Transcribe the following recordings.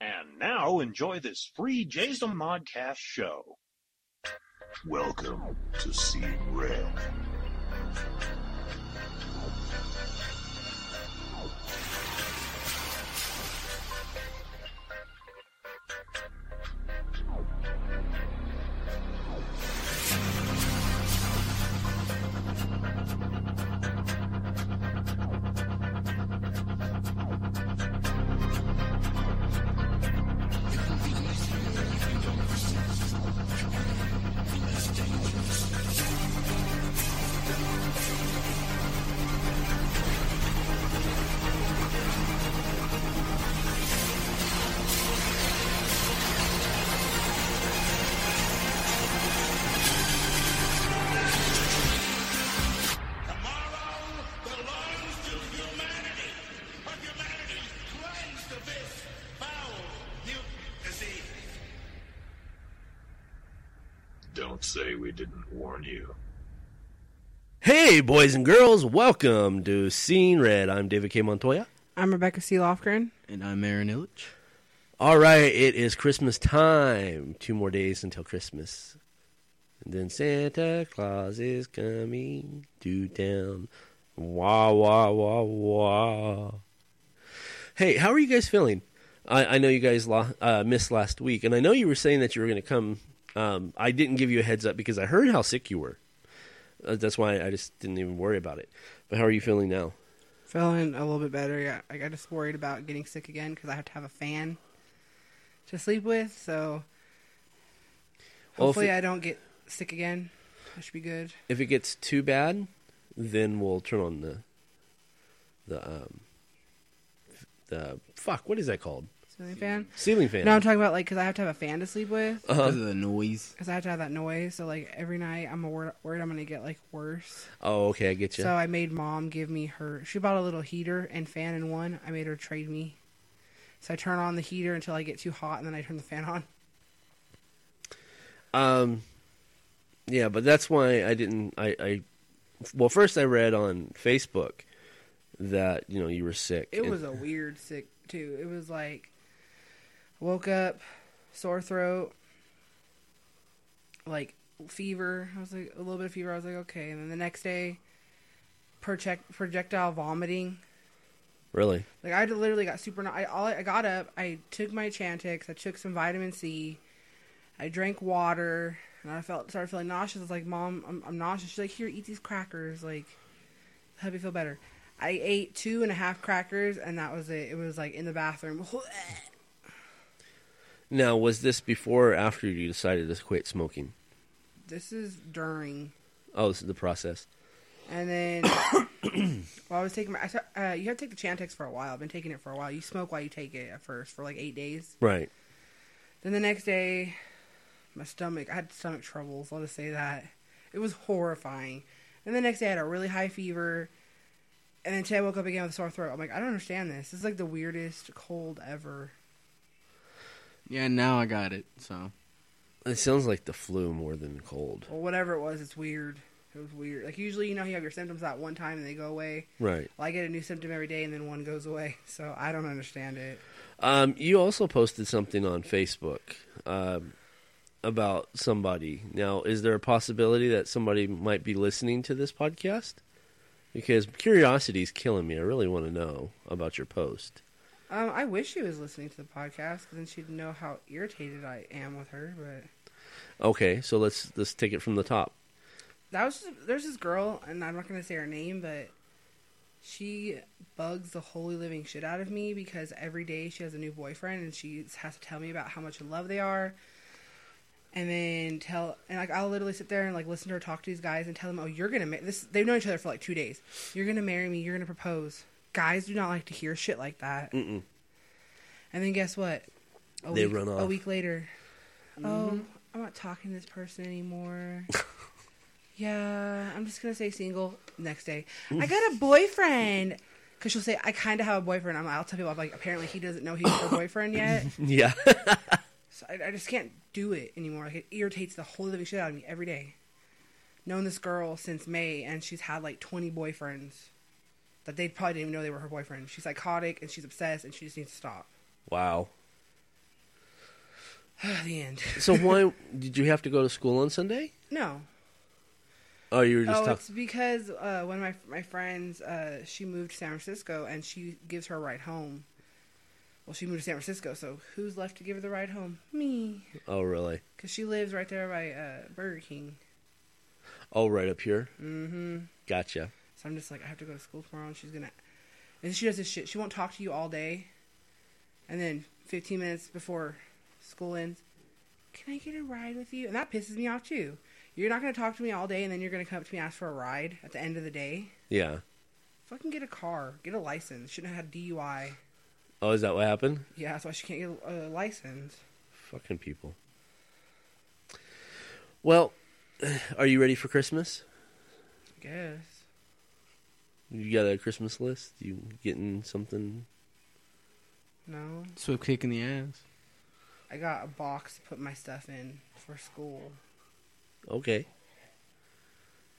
And now enjoy this free Jason Modcast show. Welcome to Seeing Red. Hey, boys and girls, welcome to Scene Red. I'm David K. Montoya. I'm Rebecca C. Lofgren. And I'm Aaron Illich. All right, it is Christmas time. Two more days until Christmas. And then Santa Claus is coming to town. Wah, wah, wah, wah. Hey, how are you guys feeling? I, I know you guys lo- uh, missed last week, and I know you were saying that you were going to come. Um, I didn't give you a heads up because I heard how sick you were. Uh, that's why I just didn't even worry about it. But how are you feeling now? Feeling a little bit better. Yeah, I got just worried about getting sick again because I have to have a fan to sleep with. So Well, hopefully it- I don't get sick again. That should be good. if it gets too bad, then we'll turn on the the um the fuck. What is that called? Ceiling fan. Ceiling fan. No, I'm talking about like because I have to have a fan to sleep with uh-huh. Because of the noise. because I have to have that noise. So like every night I'm worried I'm gonna get like worse. Oh, okay, I get you. So I made mom give me her. She bought a little heater and fan in one. I made her trade me. So I turn on the heater until I get too hot, and then I turn the fan on. um, yeah, but that's why I didn't. I, I well, first I read on Facebook that you know you were sick. It and- was a weird sick too. It was like woke up, sore throat, like fever. I was like a little bit of fever. I was like okay, and then the next day, project projectile vomiting. really. Like I literally got super. I all I got up. I took my Chantix. I took some vitamin C. I drank water, and I felt started feeling nauseous. I was like, "Mom, I'm, I'm nauseous." She's like, "Here, eat these crackers. Like, help you feel better." I ate two and a half crackers, and that was it. It was like in the bathroom. Now, was this before or after you decided to quit smoking? this is during, Oh, this is the process. and then while I was taking my, I, uh, you have to take the Chantix for a while. I've been taking it for a while. You smoke while you take it at first for like eight days. Right. Then the next day, my stomach, I had stomach troubles, I'll just say that. It was horrifying. And the next day, I had a really high fever. And then today, I woke up again with a sore throat. I'm like, I don't understand this. This is like the weirdest cold ever. Yeah, now I got it. So It sounds like the flu more than cold. Or whatever it was, it's weird. It was weird. Like, usually, you know, you have your symptoms that one time and they go away. Right. Well, I get a new symptom every day and then one goes away. So I don't understand it. Um, you also posted something on Facebook um, about somebody. Now, is there a possibility that somebody might be listening to this podcast? Because curiosity is killing me. I really want to know about your post. Um, I wish she was listening to the podcast because then she'd know how irritated I am with her. But Okay, so let's let's take it from the top. that was just, there's this girl, and I'm not gonna say her name, but she bugs the holy living shit out of me because every day she has a new boyfriend, and she has to tell me about how much in love they are, and then tell and like I'll literally sit there and like listen to her talk to these guys and tell them, oh, you're gonna ma- this. They've known each other for like two days. You're gonna marry me. You're gonna propose. Guys do not like to hear shit like that. Mm-mm. And then guess what? A They week, run A week later, oh, mm-hmm. I'm not talking to this person anymore. yeah, I'm just gonna say single. Next day, I got a boyfriend. Cause she'll say, I kind of have a boyfriend. I'm, like, I'll tell people, I'm like, apparently he doesn't know he's her boyfriend yet. Yeah. So I, I just can't do it anymore. Like it irritates the whole living shit out of me every day. Known this girl since May, and she's had like 20 boyfriends that they probably didn't even know they were her boyfriend. She's psychotic and she's obsessed, and she just needs to stop. wow. the end. So why did you have to go to school on Sunday? No. Oh, you were just Oh, talking. it's because uh, one of my my friends, uh, she moved to San Francisco, and she gives her a ride home. Well, she moved to San Francisco, so who's left to give her the ride home? Me, Oh, really? because she lives right there by uh, Burger King. Oh, right up here. Mm-hmm. Gotcha. So I'm just like, I have to go to school tomorrow, and she's gonna. And she does this shit. She won't talk to you all day, and then 15 minutes before school ends, can I get a ride with you? And that pisses me off too. You're not gonna talk to me all day, and then you're gonna come up to me and ask for a ride at the end of the day. Yeah. Fucking get a car, get a license. Shouldn't have had DUI. Oh, is that what happened? Yeah, that's why she can't get a, a license. Fucking people. Well, are you ready for Christmas? I guess. You got a Christmas list? You getting something? No, Swift kick in the ass. I got a box to put my stuff in for school. Okay.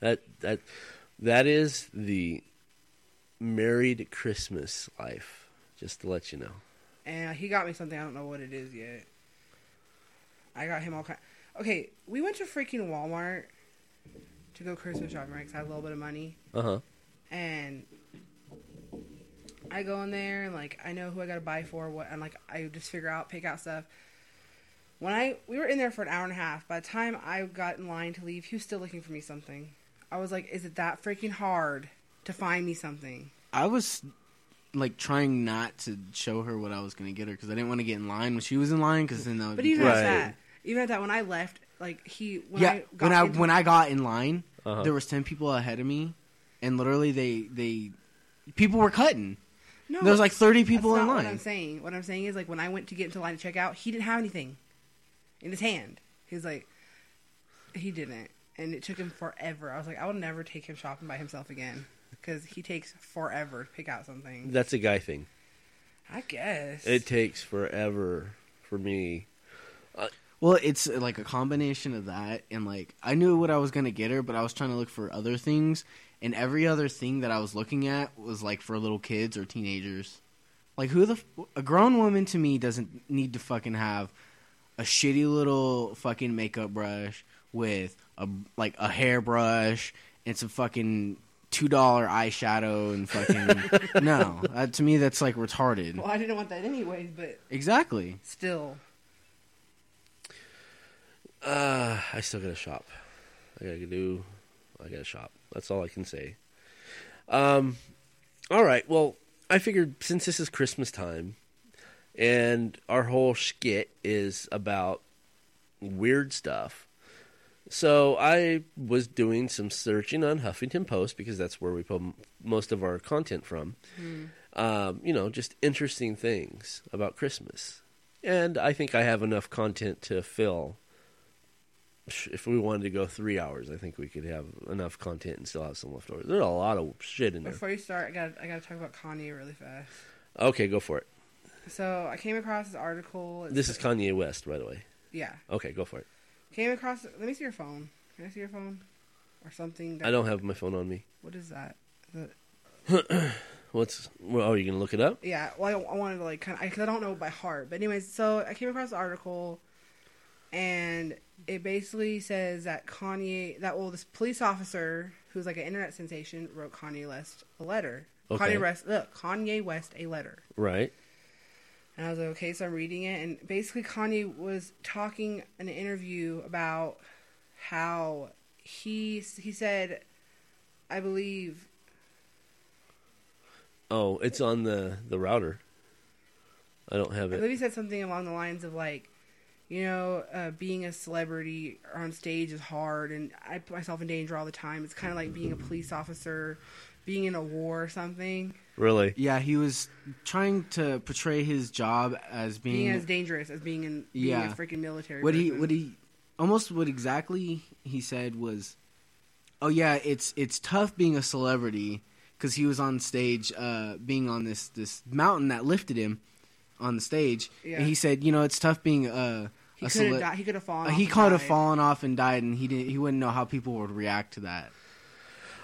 That that that is the married Christmas life. Just to let you know. and he got me something. I don't know what it is yet. I got him all kind. Okay, we went to freaking Walmart to go Christmas shopping, right? 'cause I had a little bit of money, Uh huh. And I go in there and like I know who I got to buy for what, and like I just figure out, pick out stuff. When I we were in there for an hour and a half. By the time I got in line to leave, he was still looking for me something. I was like, "Is it that freaking hard to find me something?" I was like trying not to show her what I was gonna get her because I didn't want to get in line when she was in line because then that would But be even Right. at that, even at that, when I left, like he when yeah I got when I into- when I got in line Uh-huh. there was 10 people ahead of me and literally they they people were cutting no, there was like 30 people that's in line What I'm saying, what I'm saying is like when I went to get into line to check out, he didn't have anything in his hand. He was like, he didn't, and it took him forever. I was like, I will never take him shopping by himself again because he takes forever to pick out something. That's a guy thing. I guess It takes forever for me. well it's uh, like a combination of that and like I knew what I was gonna get her but I was trying to look for other things and every other thing that I was looking at was like for little kids or teenagers like who the f- a grown woman to me doesn't need to fucking have a shitty little fucking makeup brush with a like a hairbrush and some fucking two dollar eyeshadow and fucking no uh, to me that's like retarded Well, I didn't want that anyways, but exactly still, Uh, I still gotta shop. I gotta do. I gotta shop. That's all I can say. Um, all right. Well, I figured since this is Christmas time, and our whole skit is about weird stuff, so I was doing some searching on Huffington Post because that's where we pull m- most of our content from. Um, you know, just interesting things about Christmas, and I think I have enough content to fill if we wanted to go three hours, I think we could have enough content and still have some leftovers. There's a lot of shit in there. before you start, I got I got to talk about Kanye really fast. Okay, go for it. So I came across this article. It's- This is Kanye West, by the way. yeah. Okay, go for it. Came across. Let me see your phone. Can I see your phone or something? That, I don't have my phone on me. What is that? What's? Well, oh, you gonna look it up? yeah. Well, I, I wanted to like kind of because I don't know by heart. But anyways, so I came across the article, and it basically says that Kanye, that well, this police officer who's like an internet sensation wrote Kanye West a letter. Okay. Kanye West, look, Kanye West a letter. Right. And I was like, okay, so I'm reading it, and basically Kanye was talking in an interview about how he he said, I believe, Oh, it's on the the router. I don't have I it. believe he said something along the lines of like, you know, uh, being a celebrity on stage is hard, and I put myself in danger all the time. It's kind of like being a police officer, being in a war or something, Really? Yeah, he was trying to portray his job as being, being as dangerous as being in being Yeah. a freaking military. what he what he almost what exactly he said was, "Oh yeah, it's it's tough being a celebrity because he was on stage, uh, being on this this mountain that lifted him on the stage, Yeah. and he said, you know, it's tough being uh, he could have cele- di- he could have fallen. uh, off he and could have died. fallen off and died, and he didn't he wouldn't know how people would react to that.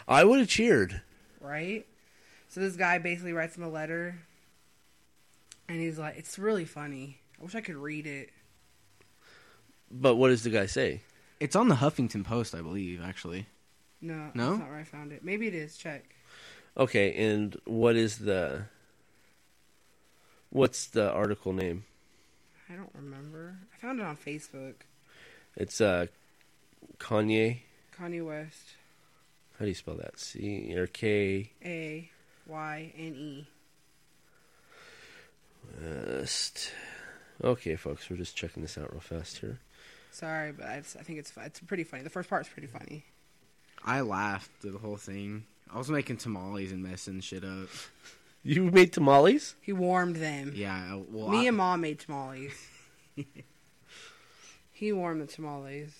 I would have cheered. right? So this guy basically writes him a letter, and he's like, "It's really funny. I wish I could read it." But what does the guy say? It's on the Huffington Post, I believe. Actually, No, No? that's not where I found it. Maybe it is. Check. Okay, and what is the what's the article name? I don't remember. I found it on Facebook. It's uh Kanye. Kanye West. How do you spell that? C or K A Y N E. West. Okay, folks, we're just checking this out real fast here. Sorry, but I, just, I think it's it's pretty funny. The first part's pretty funny. I laughed through the whole thing. I was making tamales and messing shit up. You made tamales? He warmed them. Yeah, well, Me I- and mom made tamales. he warmed the tamales.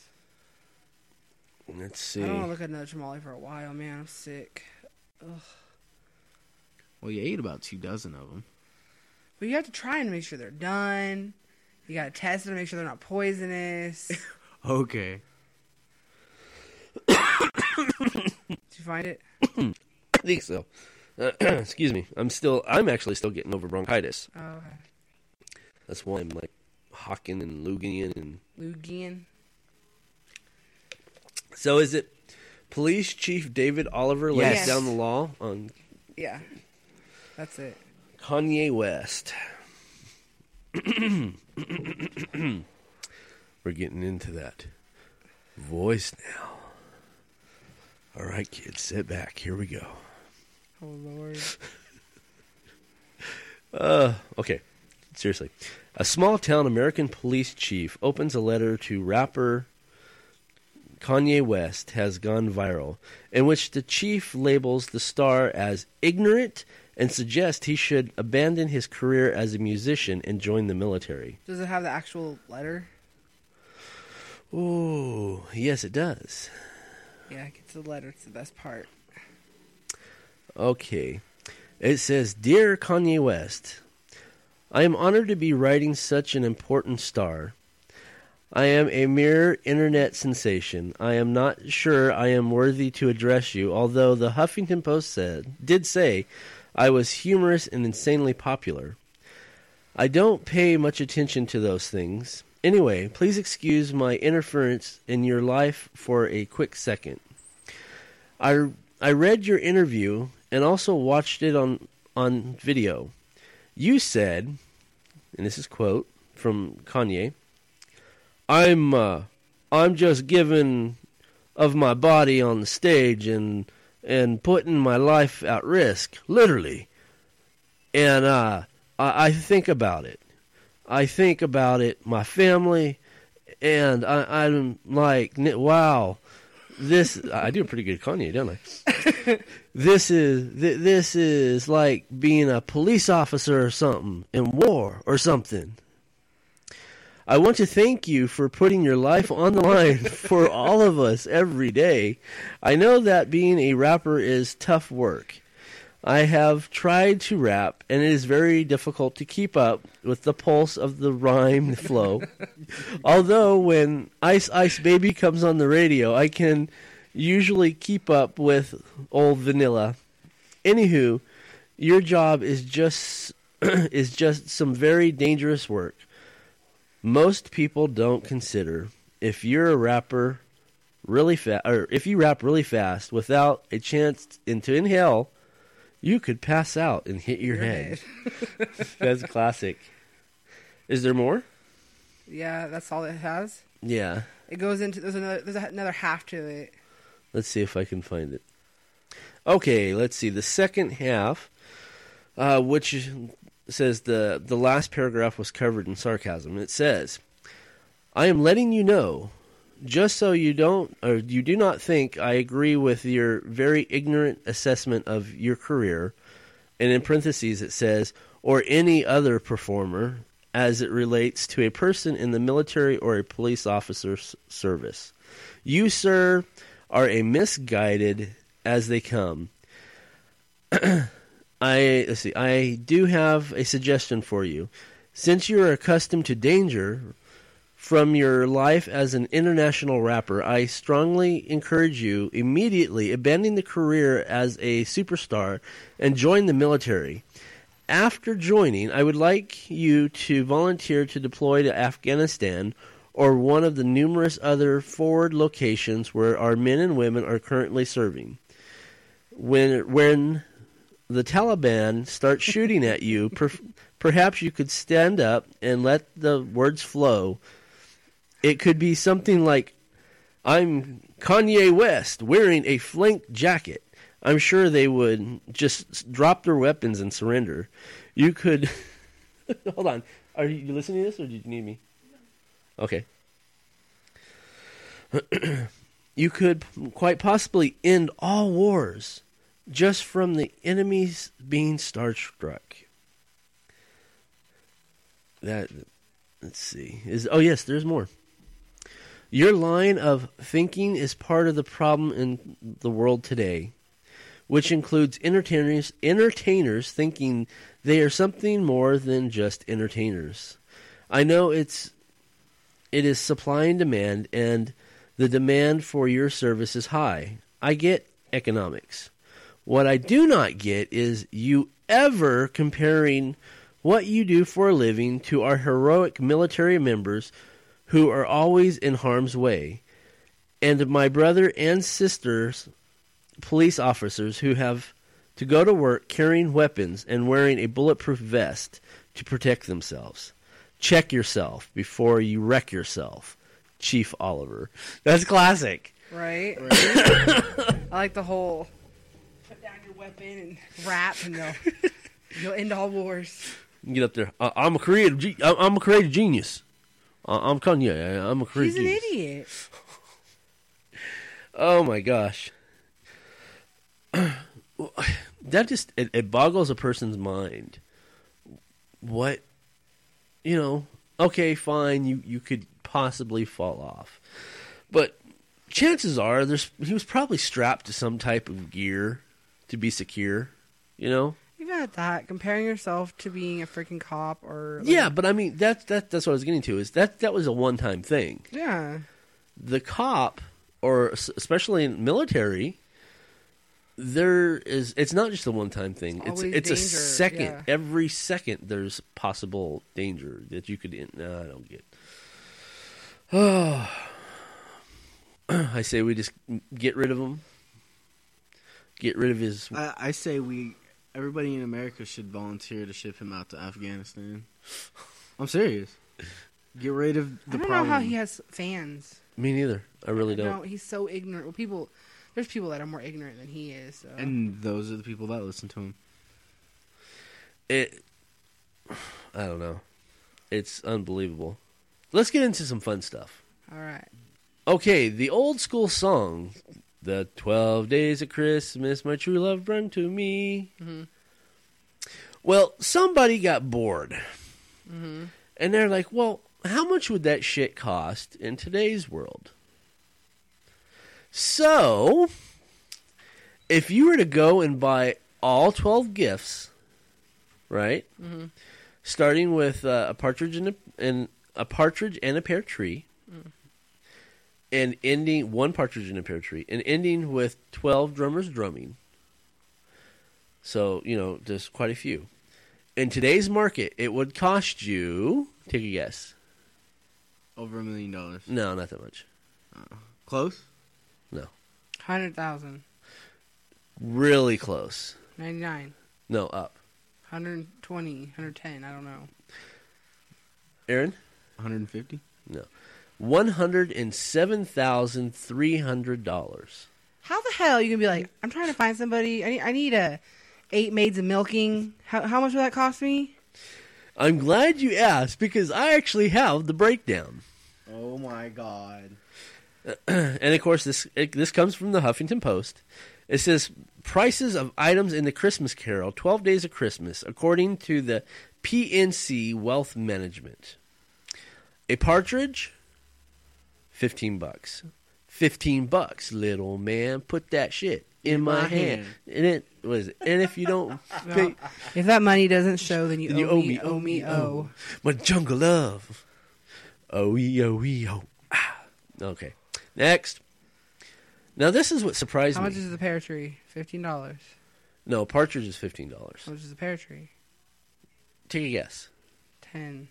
Let's see. I don't want to look at another tamale for a while, man. I'm sick. well, you ate about two dozen of them. But you have to try and make sure they're done. You gotta test them to make sure they're not poisonous. Okay. Did you find it? I think so. excuse me. I'm still. I'm actually still getting over bronchitis. Oh, okay. That's why I'm like hawking and lugian and. Lugian. So is it Police Chief David Oliver lays Yes. down the law on Yeah. That's it. Kanye West? We're getting into that voice now. All right, kids, sit back. Here we go. Oh, Lord. Uh, okay. Seriously. A small town American police chief opens a letter to rapper Kanye West has gone viral, in which the chief labels the star as ignorant and suggests he should abandon his career as a musician and join the military. Does it have the actual letter? Ooh, yes, it does. Yeah, it gets the letter. It's the best part. Okay. It says, Dear Kanye West, I am honored to be writing such an important star. I am a mere internet sensation. I am not sure I am worthy to address you, although the Huffington Post said did say I was humorous and insanely popular. I don't pay much attention to those things. Anyway, please excuse my interference in your life for a quick second. I I read your interview and also watched it on on video. You said, and this is quote from Kanye, "I'm uh, I'm just giving of my body on the stage and and putting my life at risk, literally. And uh, I, I think about it. I think about it, my family, and I, I'm like, wow, this. I do a pretty good Kanye, don't I? this is th- this is like being a police officer or something in war or something. I want to thank you for putting your life on the line for all of us every day. I know that being a rapper is tough work. I have tried to rap, and it is very difficult to keep up with the pulse of the rhyme flow. Although when Ice Ice Baby comes on the radio, I can usually keep up with old vanilla. Anywho, your job is just is just some very dangerous work. Most people don't consider if you're a rapper really fast, or if you rap really fast without a chance in- to inhale, you could pass out and hit your, Your head. That's classic. Is there more? Yeah, that's all it has. Yeah. It goes into there's another there's another half to it. Let's see if I can find it. Okay, let's see. The second half, uh, which says the the last paragraph was covered in sarcasm. It says, "I am letting you know, just so you don't or you do not think I agree with your very ignorant assessment of your career." And in parentheses, it says, "or any other performer." As it relates to a person in the military or a police officer's service. You, sir, are a misguided as they come. I let's see. I do have a suggestion for you. Since you are accustomed to danger from your life as an international rapper, I strongly encourage you immediately abandon the career as a superstar and join the military. After joining, I would like you to volunteer to deploy to Afghanistan or one of the numerous other forward locations where our men and women are currently serving. When when the Taliban starts shooting at you, per, perhaps you could stand up and let the words flow. It could be something like, "I'm Kanye West wearing a flanked jacket." I'm sure they would just drop their weapons and surrender. You could hold on. Are you listening to this, or did you need me? Okay. you could quite possibly end all wars just from the enemies being starstruck. That let's see. Is oh yes, there's more. Your line of thinking is part of the problem in the world today, which includes entertainers entertainers thinking they are something more than just entertainers. I know it's it is supply and demand and the demand for your service is high. I get economics. What I do not get is you ever comparing what you do for a living to our heroic military members who are always in harm's way, and my brother and sisters, police officers who have to go to work carrying weapons and wearing a bulletproof vest to protect themselves. Check yourself before you wreck yourself. Chief Oliver. That's classic. Right? I like the whole put down your weapon and rap and they'll, you'll end all wars. Get up there. Uh, I'm a creative. Ge- I- I'm a creative genius. Uh, I'm Kanye. I'm a creative. He's an genius. idiot. Oh my gosh. that just it, it boggles a person's mind. What you know, okay, fine, you you could possibly fall off. But chances are there's he was probably strapped to some type of gear to be secure, you know? Even at that, comparing yourself to being a freaking cop or like- Yeah, but I mean that's that that's what I was getting to is that that was a one-time thing. yeah, the cop or especially in military there is it's not just a one time thing It's it's always it's a second yeah. every second there's possible danger that you could no, uh, I don't get oh I say we just get rid of him get rid of his I, I say we, everybody in America should volunteer to ship him out to Afghanistan. I'm serious. Get rid of the problem. I don't problem. know how he has fans. me neither I really No, don't he's so ignorant. Well, people, there's people that are more ignorant than he is. So. and those are the people that listen to him. it I don't know it's unbelievable let's get into some fun stuff all right, Okay, the old school song, "The Twelve Days of Christmas, My True Love Brought to Me." Mhm. Well, somebody got bored, and they're like, "Well, how much would that shit cost in today's world?" So, if you were to go and buy all twelve gifts, right, mm-hmm. starting with uh, a partridge in a, and a partridge and a pear tree mm. and ending one partridge in a pear tree and ending with 12 drummers drumming so you know there's quite a few. In today's market it would cost you take a guess. Over a million dollars. no not that much. Uh, close. Hundred thousand, really close ninety nine, no up 120, 110, I don't know. aaron 150. No. $107300 How the hell are you gonna be like? I'm trying to find somebody. I need, I need a eight maids of milking. How, how much would that cost me? i'm glad you asked because i actually have the breakdown Oh my god. and of course this it, this comes from the Huffington Post. It says prices of items in the Christmas Carol, 12 Days of Christmas, according to the PNC Wealth Management. A partridge, 15 bucks. 15 bucks, little man, put that shit in, my, my hand. hand. And it was? And if you don't pay If that money doesn't show, then you, Then you owe, me, owe me, owe. my jungle love. Oh, ee, oh, oh. Ah. Okay. Next. Now this is what surprised me. How me. much is the pear tree? Fifteen dollars. No, partridge is fifteen dollars. How much is the pear tree? Take a guess. Ten.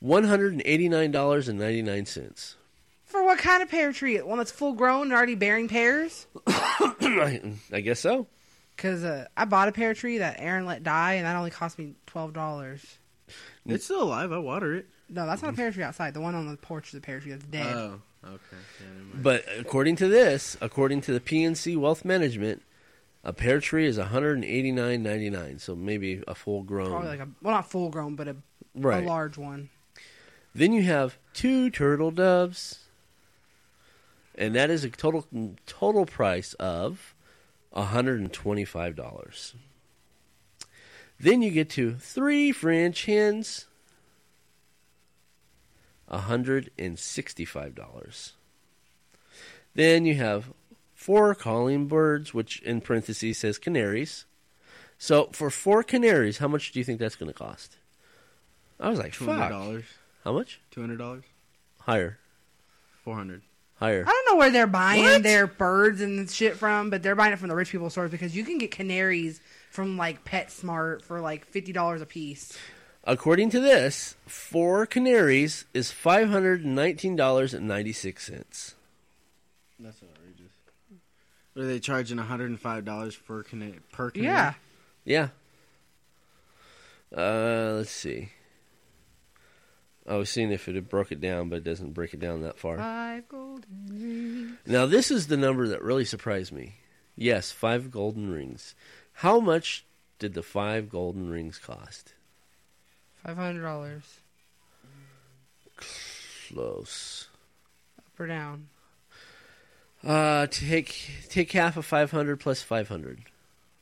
one hundred and eighty nine dollars and ninety nine cents. For what kind of pear tree? One that's full grown and already bearing pears? I guess so. Because uh, I bought a pear tree that Aaron let die, and that only cost me twelve dollars. It's still alive. I water it. No, that's not a pear tree outside. The one on the porch is a pear tree that's dead. Oh, okay. Yeah. But according to this, according to the PNC Wealth Management, a pear tree is one hundred and eighty nine ninety nine. So maybe a full grown. Probably like a well, not full grown, but a, right. a large one. Then you have two turtle doves, and that is a total total price of hundred and twenty five dollars. Then you get to three French hens, hundred and sixty five dollars. Then you have four calling birds, which in parentheses says canaries. So for four canaries, how much do you think that's going to cost? I was like, two hundred fuck. dollars. How much? Two hundred dollars. Higher. Four hundred. Higher. I don't know where they're buying What? their birds and shit from, but they're buying it from the rich people stores because you can get canaries from like PetSmart for like fifty dollars a piece. According to this, four canaries is five hundred and nineteen dollars and ninety six cents. That's outrageous. What are they charging? One hundred and five dollars per cana- per canary? Yeah, Yeah. Uh, let's see. I was seeing if it had broke it down, but it doesn't break it down that far. five golden rings. Now, this is the number that really surprised me. Yes, five golden rings. How much did the five golden rings cost? Five hundred dollars Close. up or down. Uh, take take half of five hundred plus five hundred.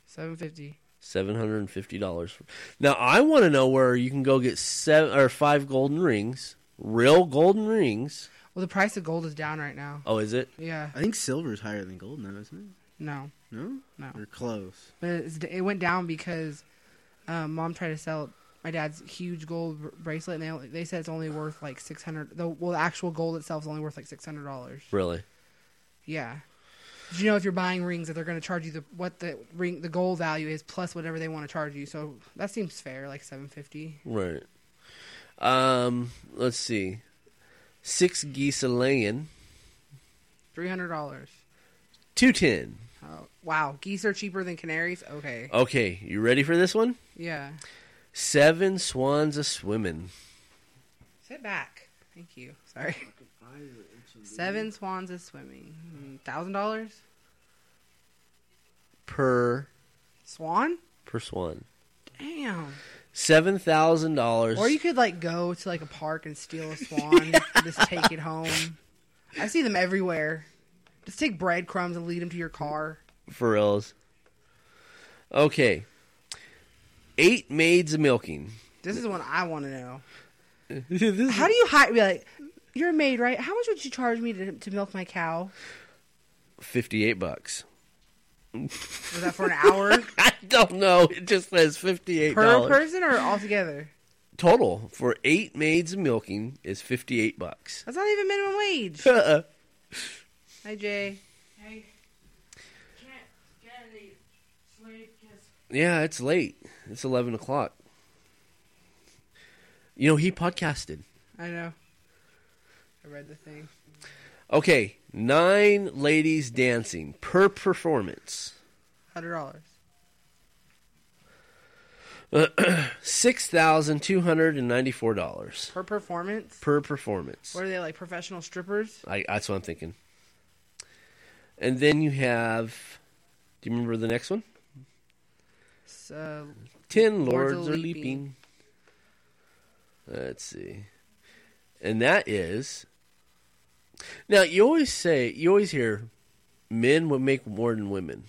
Seven fifty. Seven hundred and fifty dollars. Now I want to know where you can go get seven or five golden rings, real golden rings. Well, the price of gold is down right now. Oh, is it? Yeah, I think silver is higher than gold now, isn't it? no, it? No, no. Or close. But it's, it went down because um, mom tried to sell my dad's huge gold br- bracelet, and they only- they said it's only worth like six hundred. The well, the actual gold itself is only worth like six hundred dollars. Really? Yeah. Did you know if you're buying rings that they're going to charge you the what the ring the gold value is plus whatever they want to charge you? So that seems fair, like seven fifty. Right. Um, let's see. Six geese a laying, Three hundred dollars. two ten. Oh, wow, geese are cheaper than canaries. Okay, Okay, you ready for this one? yeah. Seven swans a swimming. Sit back. Thank you. Sorry. Seven swans is swimming. Hmm, thousand dollars. per Swan. per swan. Damn. Seven thousand dollars. Or you could like go to like a park and steal a swan, and just take it home. I see them everywhere. Just take breadcrumbs and lead them to your car. for reals. Okay. Eight maids a milking. This is what I want to know. How do you hire? Be like, you're a maid, right? How much would you charge me to, to milk my cow? fifty-eight bucks. Was that for an hour I don't know. It just says fifty-eight per person or altogether? total for eight maids a milking is fifty-eight bucks. That's not even minimum wage. Hi, Jay. Yeah, it's late. It's eleven o'clock. You know he podcasted. I know. I read the thing. Okay, nine ladies dancing per performance. Hundred dollars. Six thousand two hundred and ninety-four dollars Per performance? per performance. What are they like professional strippers? I, that's what I'm thinking. And then you have. Do you remember the next one? Uh, Ten lords, lords are leaping. leaping. Let's see. And that is. Now, you always say, you always hear men would make more than women.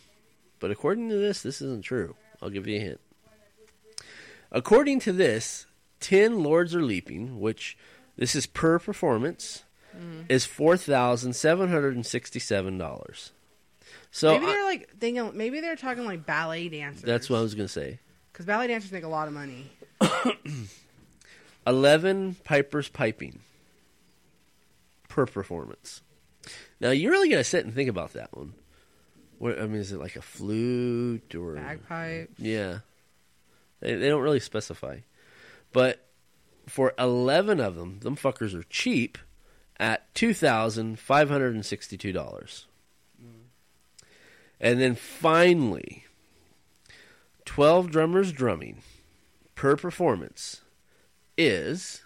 But according to this, this isn't true. I'll give you a hint. According to this, 10 lords are leaping, which this is per performance, mm-hmm. is $4,767. So maybe I- they're like thinking. Maybe they're talking like ballet dancers. that's what I was going to say. Because ballet dancers make a lot of money. 11 pipers piping per performance. Now, you're really gonna sit and think about that one. What, I mean, is it like a flute or. Bagpipe. Yeah. They, they don't really specify. But for 11 of them, them fuckers are cheap at $2,562. And then finally, 12 drummers drumming per performance is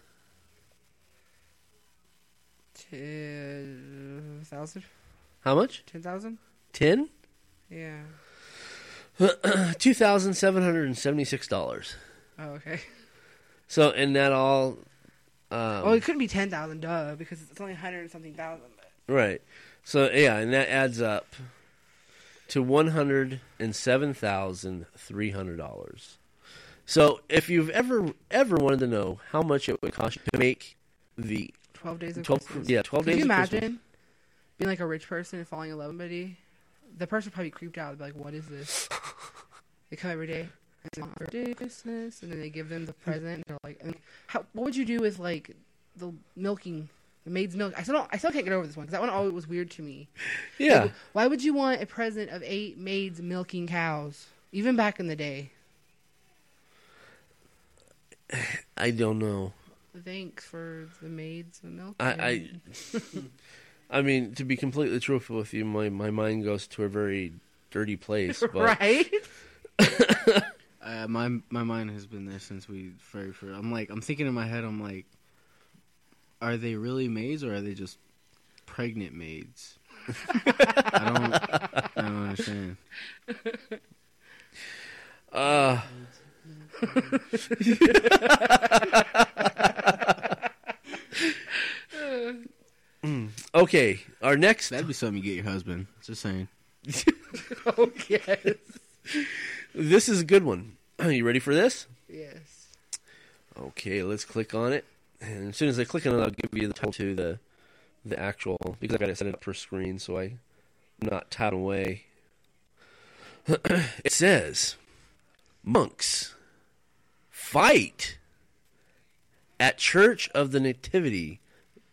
Ten thousand? how much? Ten thousand? 10? Yeah. $2,776. Oh, okay. So, and that all. Um, well, it couldn't be ten thousand, duh, because it's only hundred and something thousand. But Right. So yeah, and that adds up to one hundred and seven thousand three hundred dollars. So if you've ever ever wanted to know how much it would cost you to make the twelve days of twelve Christmas. yeah twelve Could days you imagine Christmas, being like a rich person and falling in love with somebody? The person probably creeped out. They'd be like, "What is this?" they come every day. Birthday, Christmas, and then they give them the present. And they're like, and "How? What would you do with like the milking, the maid's milk?" I still don't. I still can't get over this one because that one always was weird to me. yeah, Like, why would you want a present of eight maids milking cows? Even back in the day. I don't know. Thanks for the maids of milk. I I, I mean to be completely truthful with you, my my mind goes to a very dirty place. But right? Uh, my my mind has been there since we very first. I'm like, I'm thinking in my head. I'm like, are they really maids or are they just pregnant maids? I don't. I don't understand. uh, Mm, okay, our next That'd be something you get your husband. Just saying. oh yes, This is a good one. Are you ready for this? yes. Okay, let's click on it. And as soon as I click on it, I'll give you the title to the the actual because I got it set up per screen so I'm not tied away. it says, "Monks fight at Church of the Nativity,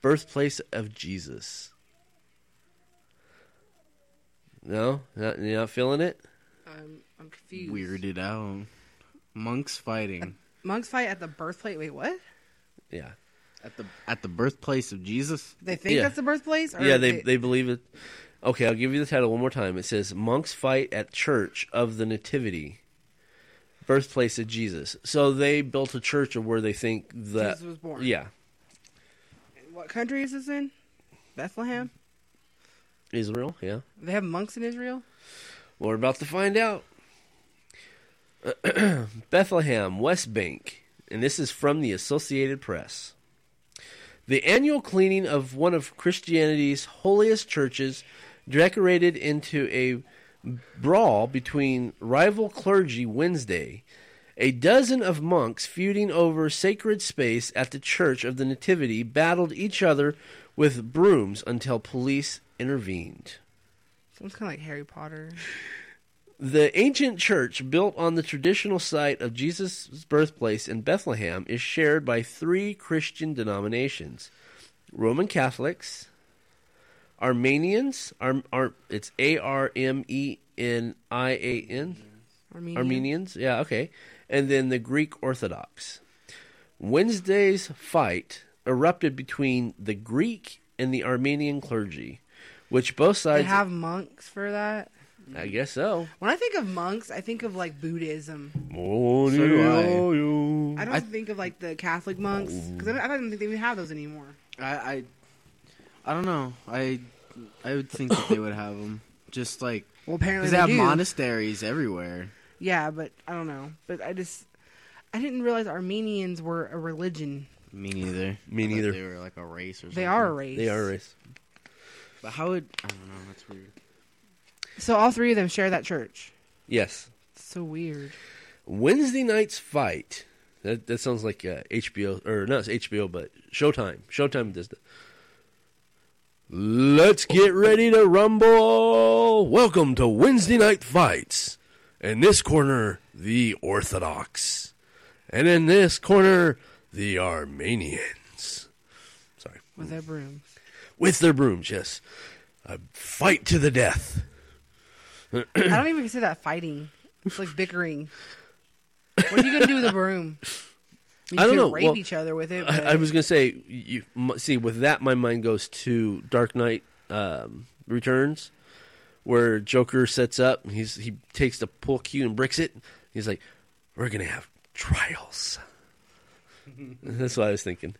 birthplace of Jesus." No, not, you're not feeling it. I'm I'm confused. Weirded out. Monks fighting Monks fight at the birthplace. Wait, what? Yeah, at the at the birthplace of Jesus. They think Yeah. that's the birthplace? Or yeah, they they believe it. Okay, I'll give you the title one more time. It says monks fight at Church of the Nativity, birthplace of Jesus. So they built a church of where they think that Jesus was born. yeah, What country is this in? Bethlehem. Israel. Yeah, They have monks in Israel. well, we're about to find out. Bethlehem, West Bank, and this is from the Associated Press. The annual cleaning of one of Christianity's holiest churches decorated into a brawl between rival clergy Wednesday. A dozen of monks feuding over sacred space at the Church of the Nativity battled each other with brooms until police intervened. Sounds kind of like Harry Potter. The ancient church, built on the traditional site of Jesus' birthplace in Bethlehem, is shared by three Christian denominations Roman Catholics, Armenians, Ar- Ar- it's A R M E N I A N, Armenians, yeah, okay, and then the Greek Orthodox. Wednesday's fight erupted between the Greek and the Armenian clergy, which both They sides. have monks for that. I guess so. When I think of monks, I think of like Buddhism. Oh, so do I don't think of like the Catholic monks because I, don't- I don't think they even have those anymore. I, I I don't know. I I would think that they would have them. Just like Well, apparently they, they have do. monasteries everywhere. Yeah, but I don't know. But I just I didn't realize Armenians were a religion. Me neither. Me I thought neither. They were like a race or something. They are a race. They are a race. But how would I don't know? That's weird. So all three of them share that church. Yes. so weird. Wednesday night's fight. That that sounds like uh, HBO or not HBO, but Showtime. Showtime does that. Let's get ready to rumble. Welcome to Wednesday night fights. In this corner, the Orthodox, and in this corner, the Armenians. Sorry, With their brooms. with their brooms. Yes, a fight to the death. I don't even consider that fighting. It's like bickering. What are you gonna do with a broom? You I don't know. Rape Well, each other with it. I, but- I was gonna say, you see, with that, my mind goes to Dark Knight um, Returns, where Joker sets up. He's he takes the pull cue and bricks it. He's like, "We're gonna have trials." That's what I was thinking.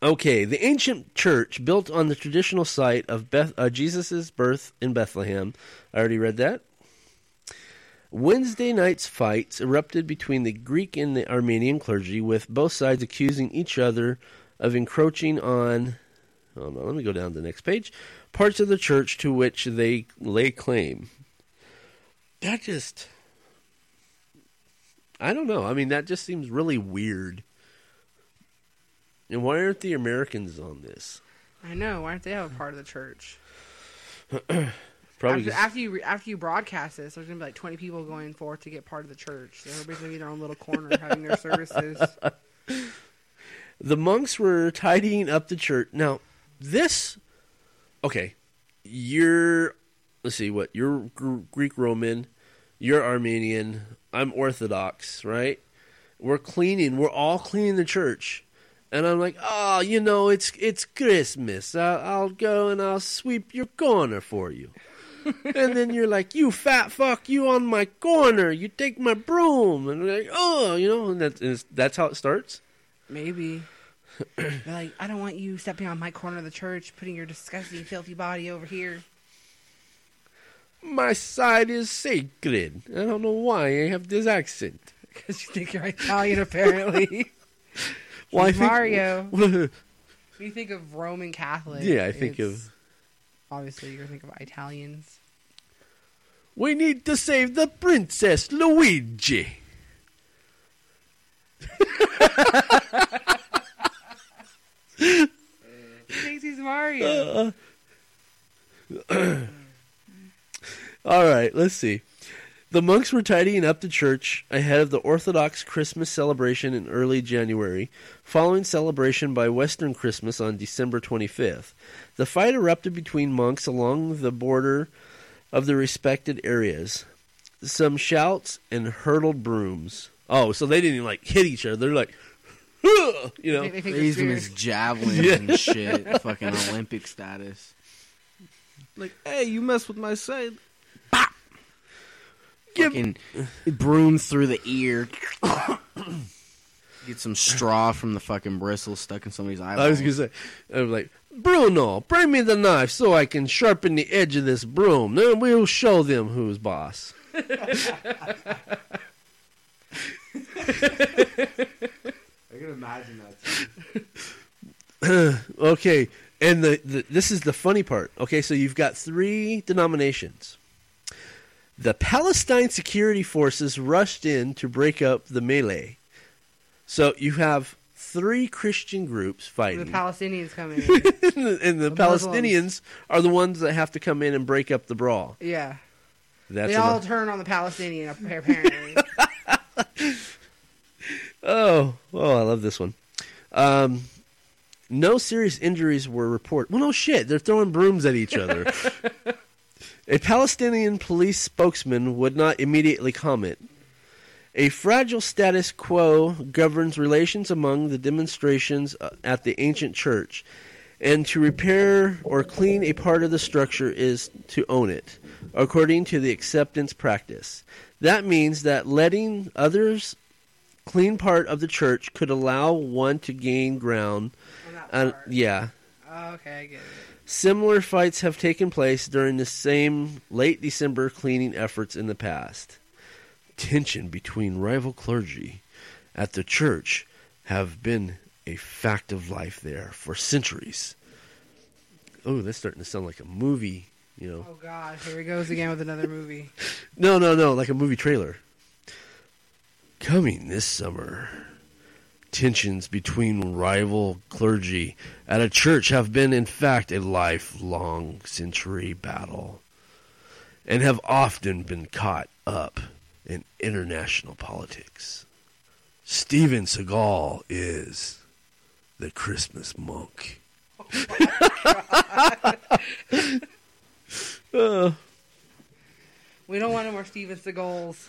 Okay, the ancient church built on the traditional site of Beth, uh, Jesus' birth in Bethlehem. I already read that. Wednesday night's fights erupted between the Greek and the Armenian clergy, with both sides accusing each other of encroaching on. Hold on, let me go down to the next page. Parts of the church to which they lay claim. That just. I don't know. I mean, that just seems really weird. And why aren't the Americans on this? I know. Why don't they have a part of the church? Probably after, after you after you broadcast this, there's gonna be like 20 people going forth to get part of the church. So everybody's gonna be in their own little corner having their services. the monks were tidying up the church. Now, this, okay, you're, let's see, what, you're Greek Roman, you're Armenian, I'm Orthodox, right? We're cleaning, we're all cleaning the church. And I'm like, oh, you know, it's it's Christmas. I'll, I'll go and I'll sweep your corner for you. and then you're like, you fat fuck, you on my corner. You take my broom. And like, oh, you know, and that's, and that's how it starts. Maybe. They're like, I don't want you stepping on my corner of the church, putting your disgusting, filthy body over here. My side is sacred. I don't know why I have this accent. Because you think you're Italian, apparently. Well, I think- Mario. When you think of Roman Catholic, yeah, I think of. Obviously, you're gonna think of Italians. We need to save the Princess Luigi. He thinks he's Mario. All right, let's see. The monks were tidying up the church ahead of the Orthodox Christmas celebration in early January, following celebration by Western Christmas on December 25th. The fight erupted between monks along the border of the respected areas. Some shouts and hurtled brooms. Oh, so they didn't even like hit each other. They're like, "Huh," you know. They- they think They the use them as javelins and shit. Fucking Olympic status. Like, hey, you mess with my side. Bop! Give- Fucking broom through the ear. Get some straw from the fucking bristle stuck in somebody's eyeball. I was gonna say, I was like, Bruno, bring me the knife so I can sharpen the edge of this broom. Then we'll show them who's boss. I can imagine that. Okay, and the, the this is the funny part. Okay, so you've got three denominations. The Palestine security forces rushed in to break up the melee. So you have three Christian groups fighting. The Palestinians coming in. and the, and the The Muslims. Palestinians are the ones that have to come in and break up the brawl. yeah. That's they all enough. turn on the Palestinian, apparently. Oh, oh, I love this one. Um, no serious injuries were reported. Well, no shit. They're throwing brooms at each other. A Palestinian police spokesman would not immediately comment. A fragile status quo governs relations among the demonstrations uh, at the ancient church, and to repair or clean a part of the structure is to own it, according to the acceptance practice. That means that letting others clean part of the church could allow one to gain ground. That Uh, yeah. Oh, okay, I get it. Similar fights have taken place during the same late December cleaning efforts in the past. Tension between rival clergy at the church have been a fact of life there for centuries. Oh, that's starting to sound like a movie, you know. Oh God, here he goes again with another movie. No, no, no, like a movie trailer. Coming this summer, tensions between rival clergy at a church have been, in fact, a lifelong century battle and have often been caught up in international politics. Steven Seagal is the Christmas monk. Uh, We don't want no more Steven Seagals.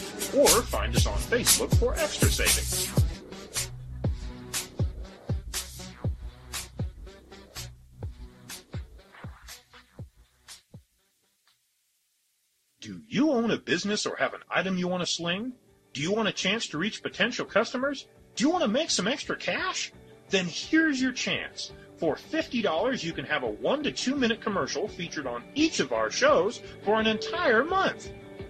Or find us on Facebook for extra savings. Do you own a business or have an item you want to sling? Do you want a chance to reach potential customers? Do you want to make some extra cash? Then here's your chance. For $50, you can have a one to two minute commercial featured on each of our shows for an entire month.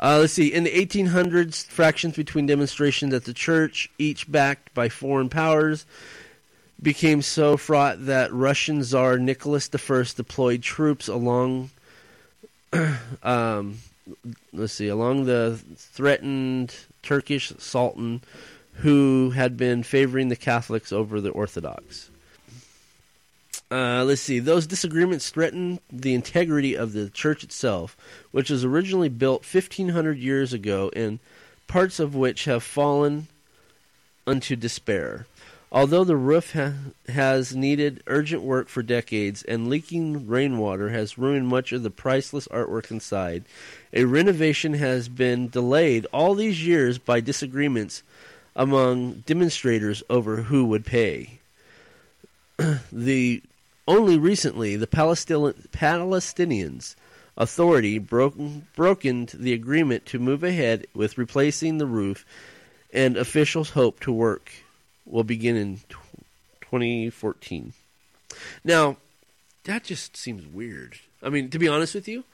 Uh, let's see. In the 1800s, fractions between demonstrations at the church, each backed by foreign powers, became so fraught that Russian Tsar Nicholas I deployed troops along, um, let's see, along the threatened Turkish Sultan, who had been favoring the Catholics over the Orthodox. Uh, let's see. Those disagreements threaten the integrity of the church itself, which was originally built 1,500 years ago, and parts of which have fallen unto despair. Although the roof ha- has needed urgent work for decades and leaking rainwater has ruined much of the priceless artwork inside, a renovation has been delayed all these years by disagreements among demonstrators over who would pay. the only recently the Palestinians Authority broken broken the agreement to move ahead with replacing the roof, and officials hope to work will begin in 2014. Now, that just seems weird. I mean, to be honest with you,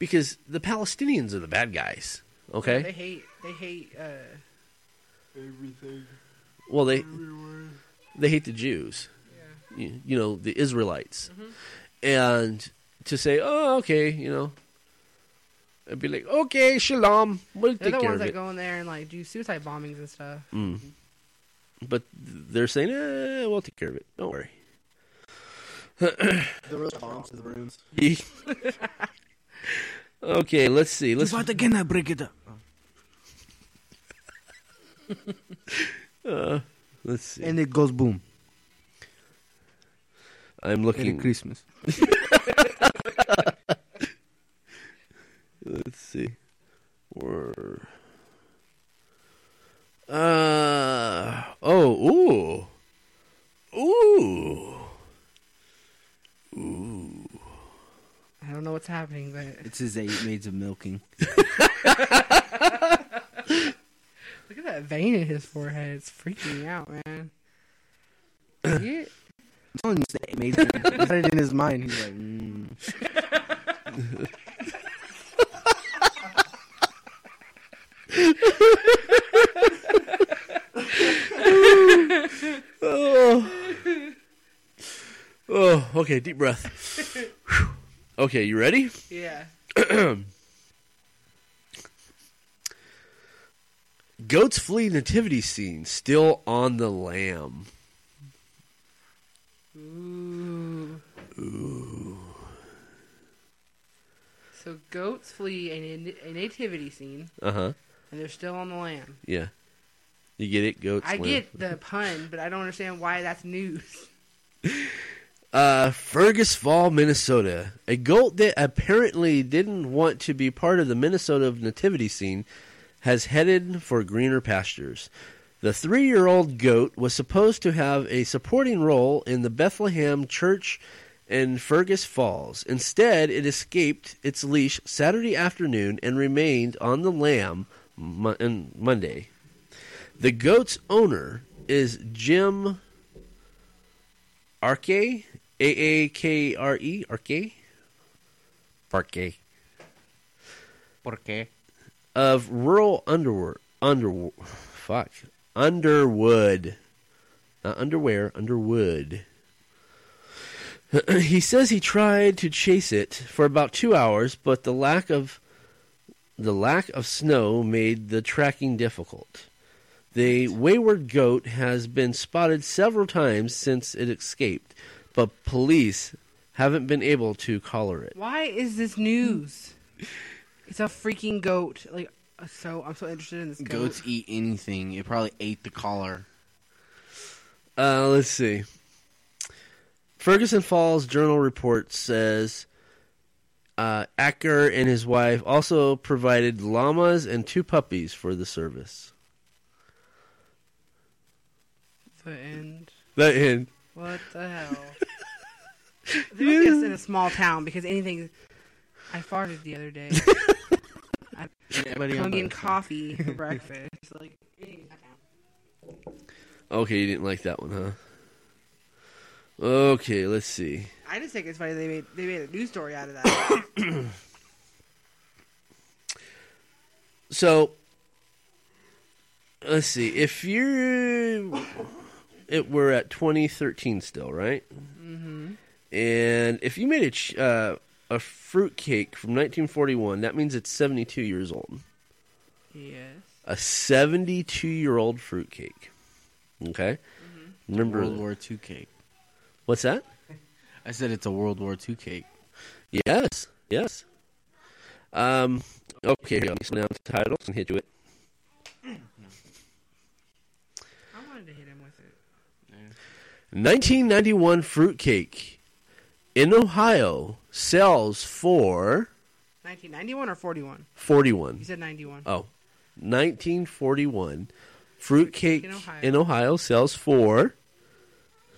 because the Palestinians are the bad guys. Okay. They hate. They hate. Uh, Everything. Well, they they hate the Jews. You, you know, the Israelites. And to say, "Oh, okay, you know, I'd be like, okay, shalom, we'll They're take the care ones of that it. go in there and like do suicide bombings and stuff. Mm. But they're saying, eh, we'll take care of it. Don't worry. The real bombs to the rooms. okay, let's see. Let's again, I break it up. let's see. And it goes boom. I'm Merry looking. Christmas. Let's see. Word. Uh oh. Ooh. Ooh. I don't know what's happening, but It's his eight maids of milking. look at that vein in his forehead. It's freaking me out, man. See it? I'm telling you, it's the eight maids. of milking. He had it in his mind. He's like, mm. Oh, okay, deep breath. Whew. okay, you ready? Yeah. Goats flee nativity scene still on the lamb. So goats flee a, a nativity scene, Uh huh. and they're still on the lamb. Yeah. You get it? Goats. I lamb. get the pun, but I don't understand why that's news. Uh, Fergus Fall, Minnesota. A goat that apparently didn't want to be part of the Minnesota nativity scene has headed for greener pastures. The three year old goat was supposed to have a supporting role in the Bethlehem church in Fergus Falls. Instead, it escaped its leash Saturday afternoon and remained on the lamb Mo- on Monday. The goat's owner is Jim Aakre, A A K R E, Aakre, Aakre, Por qué? of rural Underwood, Underwood, fuck, Underwood, not underwear, Underwood. he says he tried to chase it for about two hours, but the lack of the lack of snow made the tracking difficult. The wayward goat has been spotted several times since it escaped, but police haven't been able to collar it. Why is this news? It's a freaking goat. Like, so I'm so interested in this goat. Goats eat anything. It probably ate the collar. Uh, let's see. Ferguson Falls Journal report says uh, Aakre and his wife also provided llamas and two puppies for the service. The end. That end. What the hell? They must just in a small town because anything. I farted the other day. I Everybody on Colombian coffee for breakfast. Like, anything in that town. Okay, you didn't like that one, huh? Okay, let's see. I just think it's funny they made they made a news story out of that. So, let's see. If you're, it we're at 2013 still, right? Mm-hmm. And if you made a ch- uh, a fruit cake from 1941, that means it's 72 years old. yes. A 72 year old fruit cake. Okay. Remember World War II cake. What's that? I said it's a World War II cake. Yes. Yes. Um. Okay. Let me slow down the titles and hit you it. I wanted to hit him with it. 1991 fruitcake in Ohio sells for 1991 or 41? 41. You said 91. Oh, 1941 fruitcake In Ohio. in Ohio sells for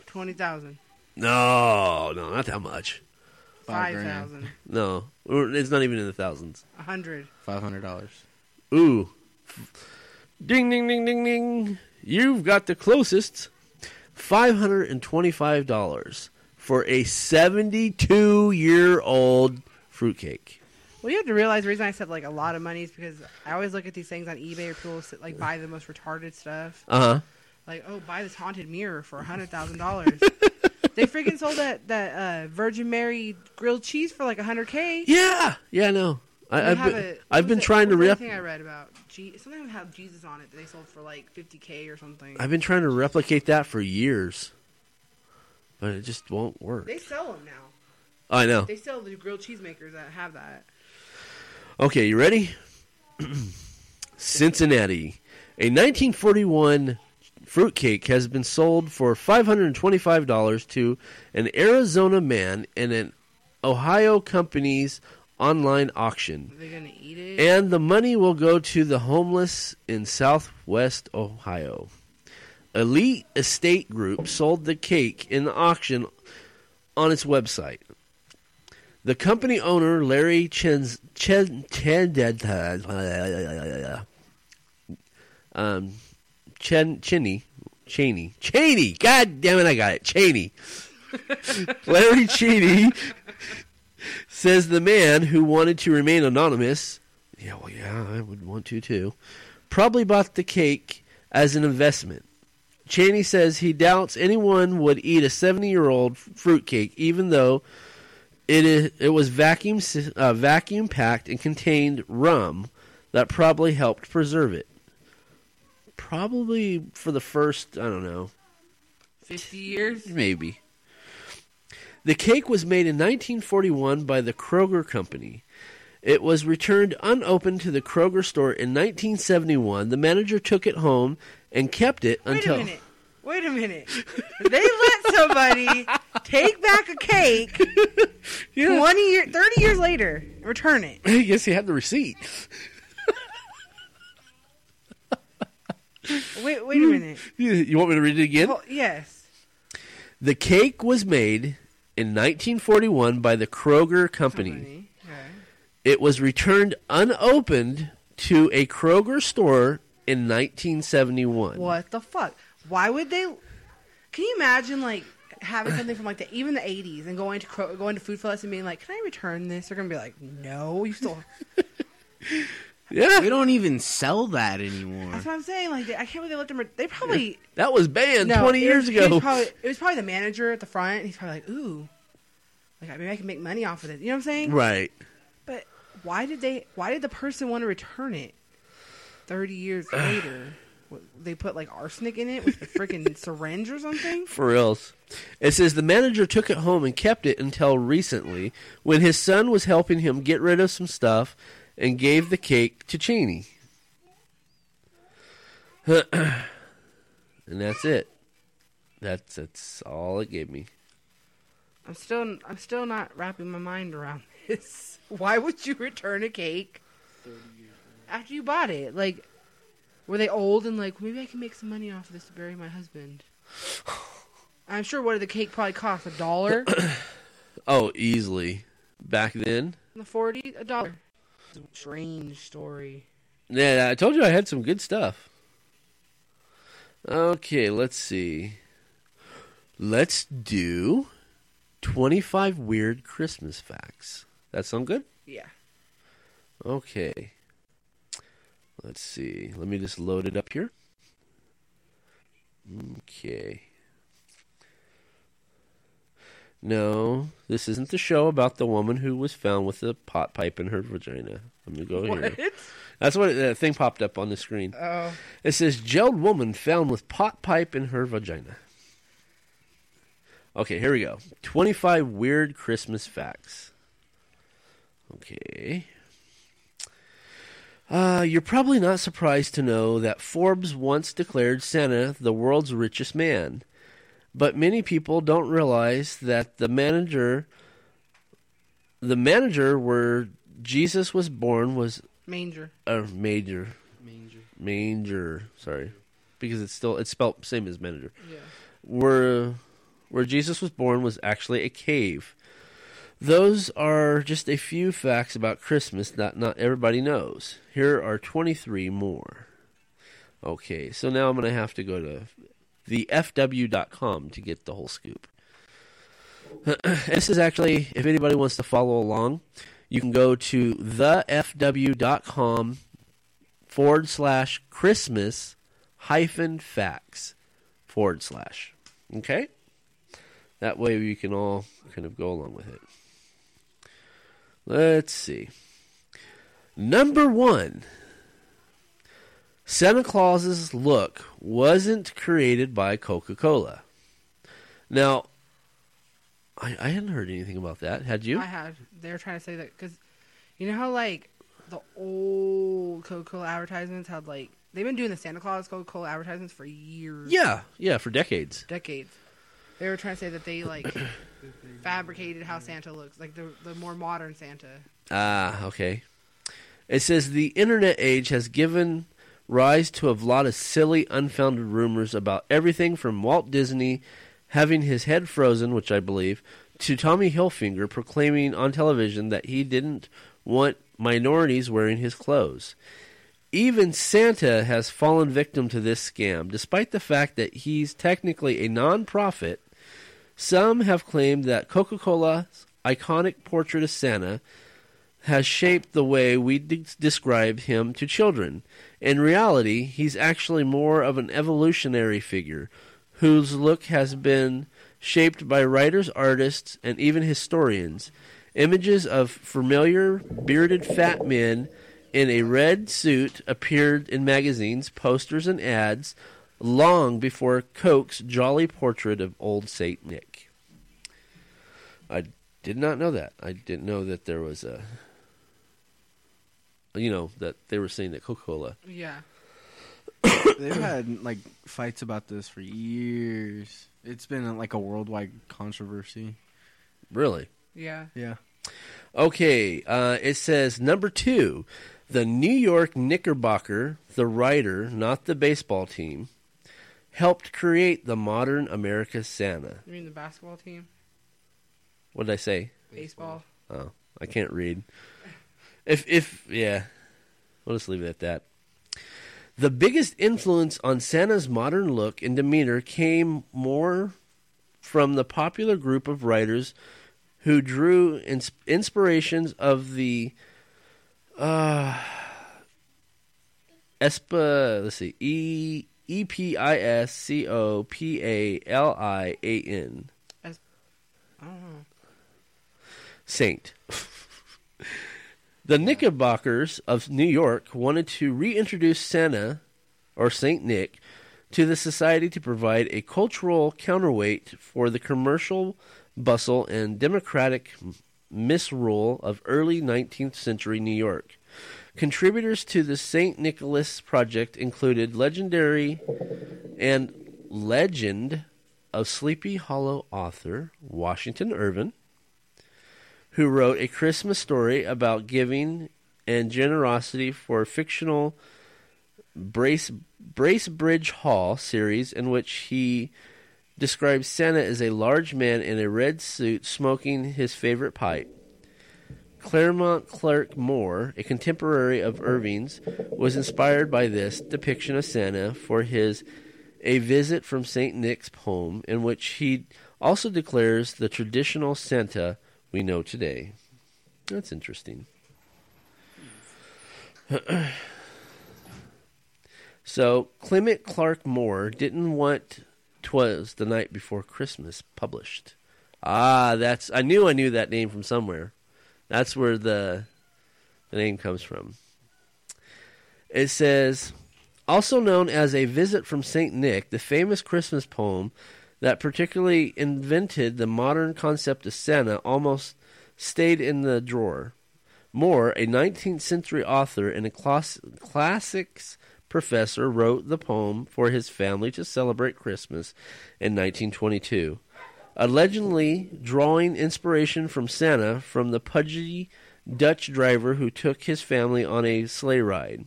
20,000. No, no, not that much. Five grand. 5,000. No, it's not even in the thousands. 100. Five hundred dollars. Ooh, ding, ding, ding, ding, ding! You've got the closest. Five hundred and twenty-five dollars for a seventy-two-year-old fruitcake. Well, you have to realize the reason I said like a lot of money is because I always look at these things on eBay or people sit, like buy the most retarded stuff. Uh huh. Like, oh, buy this haunted mirror for hundred thousand dollars. they freaking sold that that uh, Virgin Mary grilled cheese for like hundred k. Yeah, yeah, I know. I, I've been, a- I've been trying to what was the rep- thing I read about Je- something that had Jesus on it that they sold for like 50k or something. I've been trying to replicate that for years, but it just won't work. they sell them now. I know. They sell the grilled cheese makers that have that. Okay, you ready? Cincinnati. A 1941 fruitcake has been sold for $525 to an Arizona man in an Ohio company's online auction. Are they gonna eat it? And the money will go to the homeless in southwest Ohio. Elite Estate Group sold the cake in the auction on its website. The company owner, Larry Chen's, Chen, Chen, um, Chen, Cheney, Cheney, Cheney, God damn it, I got it, Cheney. Larry Cheney says the man who wanted to remain anonymous, yeah, well, yeah, I would want to too, probably bought the cake as an investment. Cheney says he doubts anyone would eat a 70 year old fruitcake, even though it is, it was vacuum uh, vacuum packed and contained rum that probably helped preserve it. Probably for the first, I don't know, 50 years. Maybe. The cake was made in 1941 by the Kroger Company. It was returned unopened to the Kroger store in 1971. The manager took it home and kept it until Wait until a minute. Wait a minute. they let somebody take back a cake 20 year, 30 years later return it. I guess he had the receipt. Wait, wait a hmm. minute. You- want me to read it again? Well, yes. The cake was made in 1941 by the Kroger Company. It was returned unopened to a Kroger store in 1971. What the fuck? Why would they? Can you imagine like having something from like the even the eighties and going to Kro- going to Food Plus and being like, "Can I return this?" They're gonna be like, "No, you still." Yeah, We don't even sell that anymore. That's what I'm saying. Like, I can't believe they let them. Re- they probably that was banned no, 20 years was- he was ago. probably, it was probably the manager at the front. He's probably like, "Ooh, like maybe I can make money off of this." You know what I'm saying? Right. But why did they? Why did the person want to return it? Thirty years later, they put like arsenic in it with a freaking syringe or something. For reals. It says the manager took it home and kept it until recently when his son was helping him get rid of some stuff and gave the cake to Cheney. and that's it. That's that's all it gave me. I'm still I'm still not wrapping my mind around this. Why would you return a cake after you bought it? Like, were they old and like maybe I can make some money off of this to bury my husband? I'm sure what did the cake probably cost a dollar Oh, easily. Back then. in the 40s, a dollar. Strange story. Yeah, I told you I had some good stuff. Okay, let's see. Let's do 25 weird Christmas facts. That sound good? Yeah. Okay. Let's see. Let me just load it up here. Okay. No, this isn't the show about the woman who was found with a pot pipe in her vagina. Let me go here. What? That's what that thing popped up on the screen. Oh, It says jailed woman found with pot pipe in her vagina. Okay, here we go. 25 weird Christmas facts. Okay. Uh, you're probably not surprised to know that Forbes once declared Santa the world's richest man. But many people don't realize that the manager the manager where Jesus was born was manger. a major. Manger. manger. Sorry. Because it's still it's spelled same as manager. Yeah. where where jesus was born was actually a cave. Those are just a few facts about christmas that not everybody knows. Here are 23 more. Okay so now i'm going to have to go to the fw.com to get the whole scoop this is actually if anybody wants to follow along you can go to thefw.com forward slash Christmas hyphen facts forward slash. Okay? That way we can all kind of go along with it. Let's see. Number one Santa Claus's look wasn't created by Coca Cola. Now, I, I hadn't heard anything about that. Had you? I had. They were trying to say that because you know how like the old Coca-Cola advertisements had like they've been doing the Santa Claus Coca-Cola advertisements for years, Yeah, yeah, for decades. decades. They were trying to say that they like fabricated how Santa looks, like the the more modern Santa. Ah, okay. It says the internet age has given rise to a lot of silly, unfounded rumors about everything from Walt Disney having his head frozen, which I believe, to Tommy Hilfiger proclaiming on television that he didn't want minorities wearing his clothes. Even Santa has fallen victim to this scam, despite the fact that he's technically a non-profit. Some have claimed that Coca-Cola's iconic portrait of Santa has shaped the way we de- describe him to children. In reality, he's actually more of an evolutionary figure whose look has been shaped by writers, artists, and even historians. Images of familiar bearded fat men in a red suit appeared in magazines, posters, and ads long before Coke's jolly portrait of old Saint Nick. I did not know that. I didn't know that there was a you know that they were saying that Coca-Cola. Yeah, They've had like fights about this for years. It's been like a worldwide controversy. Really? yeah. Yeah. Okay, uh, it says number two, the New York Knickerbocker, the writer, not the baseball team, helped create the modern America Santa. You mean the basketball team, What did I say? baseball? Oh, I can't read. If if yeah, we'll just leave it at that. The biggest influence on Santa's modern look and demeanor came more from the popular group of writers who drew ins- inspirations of the uh Espa let's see E E P I S C O P A L I A N. Saint. the Knickerbockers of New York wanted to reintroduce Santa, or Saint Nick, to the society to provide a cultural counterweight for the commercial bustle and democratic misrule of early 19th century New York. Contributors to the St. Nicholas project included legendary and legend of Sleepy Hollow author Washington Irving, who wrote a Christmas story about giving and generosity for fictional Brace Bracebridge Hall series, in which he describes Santa as a large man in a red suit smoking his favorite pipe. Claremont Clark Moore, a contemporary of Irving's, was inspired by this depiction of Santa for his A Visit from St. Nick's poem, in which he also declares the traditional Santa we know today. That's interesting. so, Clement Clark Moore didn't want Twas the Night Before Christmas published. Ah, that's I knew I knew that name from somewhere. That's where the the name comes from. It says also known as A Visit from St. Nick, the famous Christmas poem that particularly invented the modern concept of Santa almost stayed in the drawer. Moore, a 19th century author and a class- classics professor, wrote the poem for his family to celebrate Christmas in 1922, allegedly drawing inspiration from Santa from the pudgy Dutch driver who took his family on a sleigh ride.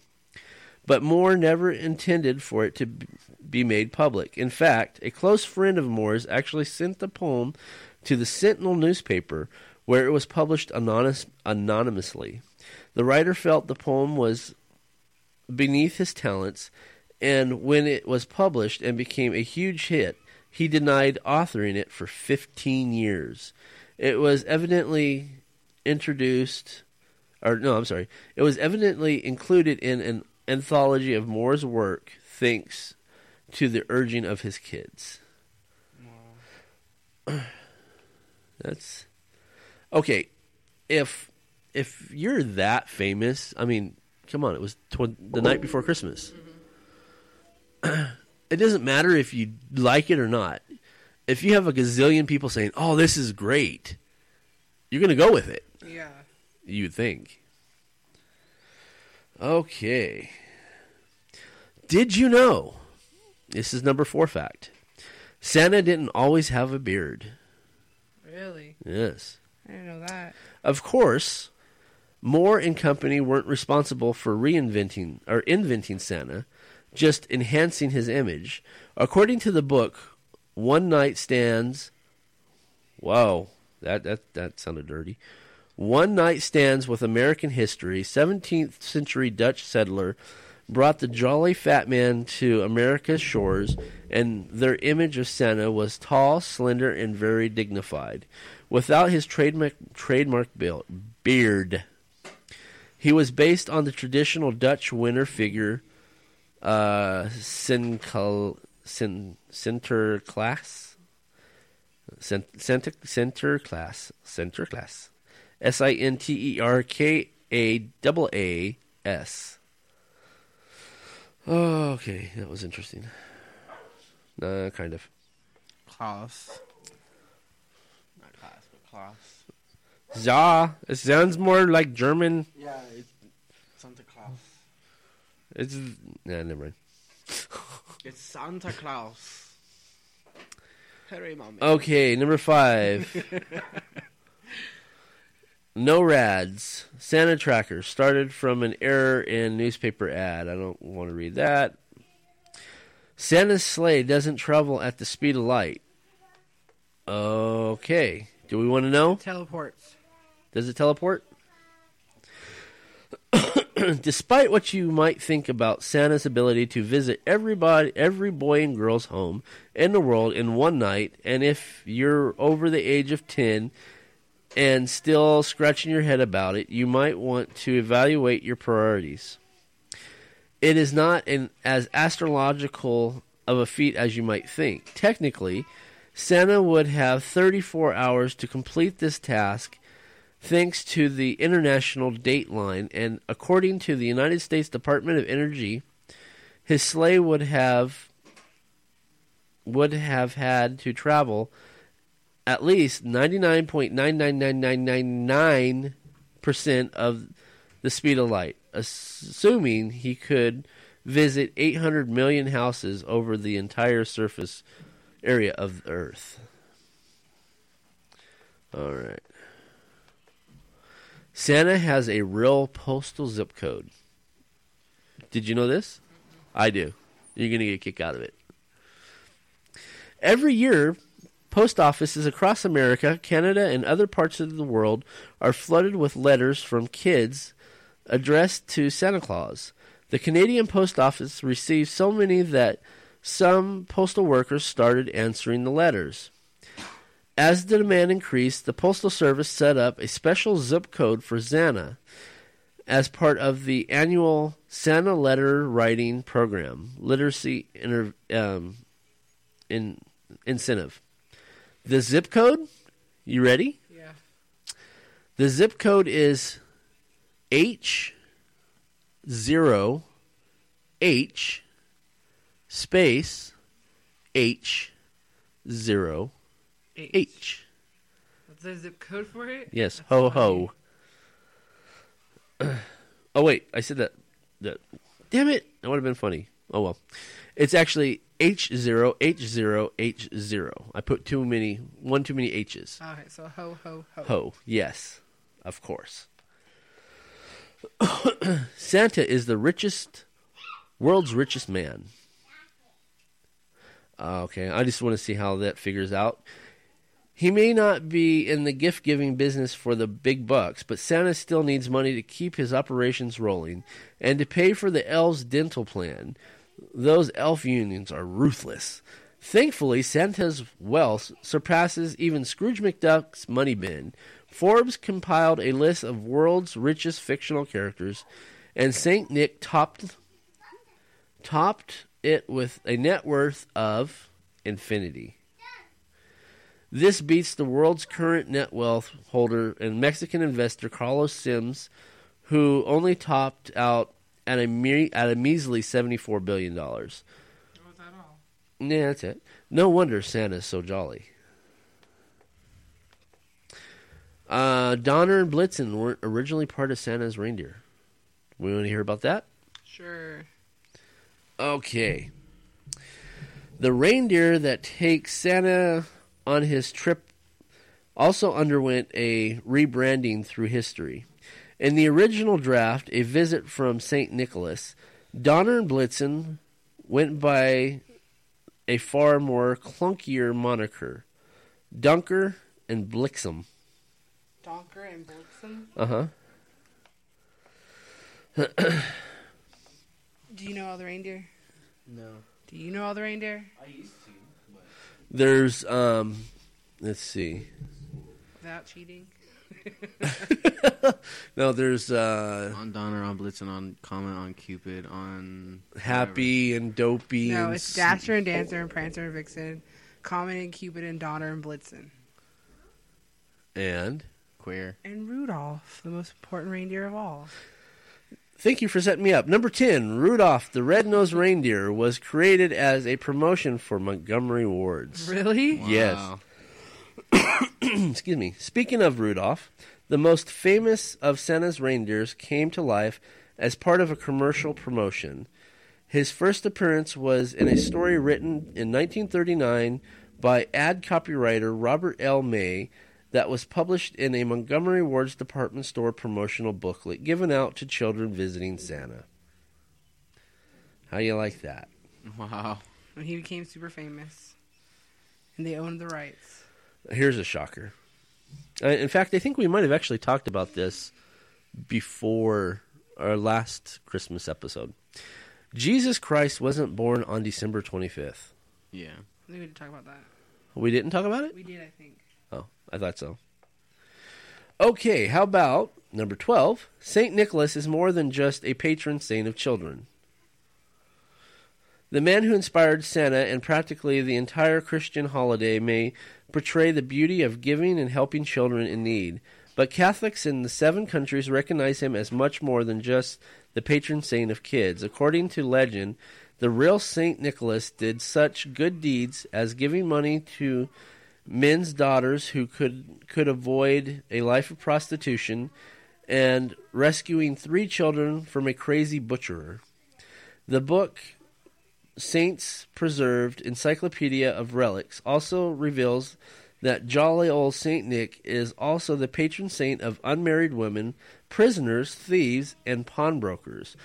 But Moore never intended for it to be made public. In fact, a close friend of Moore's actually sent the poem to the Sentinel newspaper, where it was published anonymous, anonymously. The writer felt the poem was beneath his talents, and when it was published and became a huge hit, he denied authoring it for 15 years. It was evidently introduced, or no, I'm sorry, it was evidently included in an anthology of Moore's work, thanks to the urging of his kids. That's okay. If if you're that famous, I mean, come on, it was tw- the night before Christmas. Mm-hmm. it doesn't matter if you like it or not. If you have a gazillion people saying, "Oh, this is great," you're going to go with it. Yeah. You'd think. Okay. Did you know? This is number four fact. Santa didn't always have a beard. Really? Yes. I didn't know that. Of course, Moore and company weren't responsible for reinventing or inventing Santa, just enhancing his image. According to the book, One Night Stands. Wow, that that that sounded dirty. One Night Stands with American History, 17th century Dutch settler brought the jolly fat man to America's shores, and their image of Santa was tall, slender, and very dignified. Without his trademark, trademark beard, he was based on the traditional Dutch winter figure, uh, Sinterklaas, Sin- Center, Sinterklaas, Sinterklaas, S I N T E R K A double A S. Oh, okay, that was interesting. Uh, kind of. Klaus. Not Klaus, but Klaus. Ja, it sounds more like German. Yeah, it's Santa Claus. It's nah, never mind. It's Santa Claus. Hurry, mommy. Okay, number five. NORAD's. Santa tracker started from an error in newspaper ad. I don't want to read that. Santa's sleigh doesn't travel at the speed of light. Okay. Do we want to know? Teleports. Does it teleport? Despite what you might think about Santa's ability to visit everybody, every boy and girl's home in the world in one night, and if you're over the age of 10 and still scratching your head about it, you might want to evaluate your priorities. It is not an, as astrological of a feat as you might think. Technically, Santa would have 34 hours to complete this task thanks to the international dateline and according to the United States Department of Energy his sleigh would have would have had to travel at least 99.999999% of the speed of light assuming he could visit 800 million houses over the entire surface area of earth all right Santa has a real postal zip code. Did you know this? I do. You're going to get a kick out of it. Every year, post offices across America, Canada, and other parts of the world are flooded with letters from kids addressed to Santa Claus. The Canadian Post Office received so many that some postal workers started answering the letters. As the demand increased, the Postal Service set up a special zip code for Santa as part of the annual Santa letter writing program, literacy inter, um, in, incentive. The zip code, you ready? Yeah. The zip code is H zero H space H zero H. What's the zip code for it? Yes, That's ho funny. ho. oh wait, I said that. That. Damn it! That would have been funny. Oh well, it's actually H zero H zero H zero. I put too many, one too many H's. Okay, so ho ho ho. Ho, yes, of course. Santa is the richest, world's richest man. Uh, Okay, I just want to see how that figures out. He may not be in the gift giving business for the big bucks, but Santa still needs money to keep his operations rolling and to pay for the elves' dental plan. Those elf unions are ruthless. Thankfully, Santa's wealth surpasses even Scrooge McDuck's money bin. Forbes compiled a list of world's richest fictional characters, and Saint Nick topped topped it with a net worth of infinity. This beats the world's current net wealth holder and Mexican investor Carlos Slim, who only topped out at a mere, at a measly seventy-four billion dollars. Was that all? Yeah, that's it. No wonder Santa's so jolly. Uh, Donner and Blitzen weren't originally part of Santa's reindeer. We want to hear about that? Sure. Okay. The reindeer that takes Santa on his trip also underwent a rebranding through history. In the original draft, A Visit from St. Nicholas, Donner and Blitzen went by a far more clunkier moniker Dunker and Blixem. Donker and Blitzen. Uh huh. Do you know all the reindeer? No. Do you know all the reindeer? I used to. There's, um, let's see. Without cheating. No, there's, uh, On Donner, on Blitzen, on Comment, on Cupid, on Happy and Dopey. No, and it's Dasher and Dancer and Prancer and Vixen, Comet and Cupid and Donner and Blitzen. And Queer. And Rudolph, the most important reindeer of all. Thank you for setting me up. Number 10, Rudolph the Red-Nosed Reindeer was created as a promotion for Montgomery Wards. Really? Yes. Wow. Excuse me. Speaking of Rudolph, the most famous of Santa's reindeers came to life as part of a commercial promotion. His first appearance was in a story written in 1939 by ad copywriter Robert L. May that was published in a Montgomery Wards department store promotional booklet given out to children visiting Santa. How you like that? Wow. When he became super famous. And they owned the rights. Here's a shocker. Uh, in fact, I think we might have actually talked about this before our last Christmas episode. Jesus Christ wasn't born on December 25th. Yeah. I think we didn't talk about that. We didn't talk about it? We did, I think. Oh, I thought so. Okay, how about number 12? St. Nicholas is more than just a patron saint of children. The man who inspired Santa and practically the entire Christian holiday may portray the beauty of giving and helping children in need, but Catholics in the seven countries recognize him as much more than just the patron saint of kids. According to legend, the real Saint Nicholas did such good deeds as giving money to men's daughters who could could avoid a life of prostitution and rescuing three children from a crazy butcherer. The book Saints Preserved Encyclopedia of Relics also reveals that jolly old Saint Nick is also the patron saint of unmarried women, prisoners, thieves, and pawnbrokers.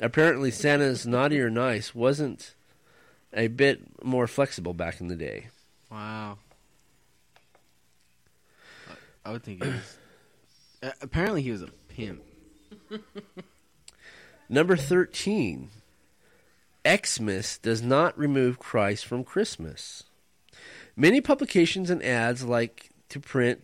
Apparently, Santa's naughty or nice wasn't a bit more flexible back in the day. Wow. I- would think he was. Uh, apparently, he was a pimp. Number 13. Xmas does not remove Christ from Christmas. Many publications and ads like to print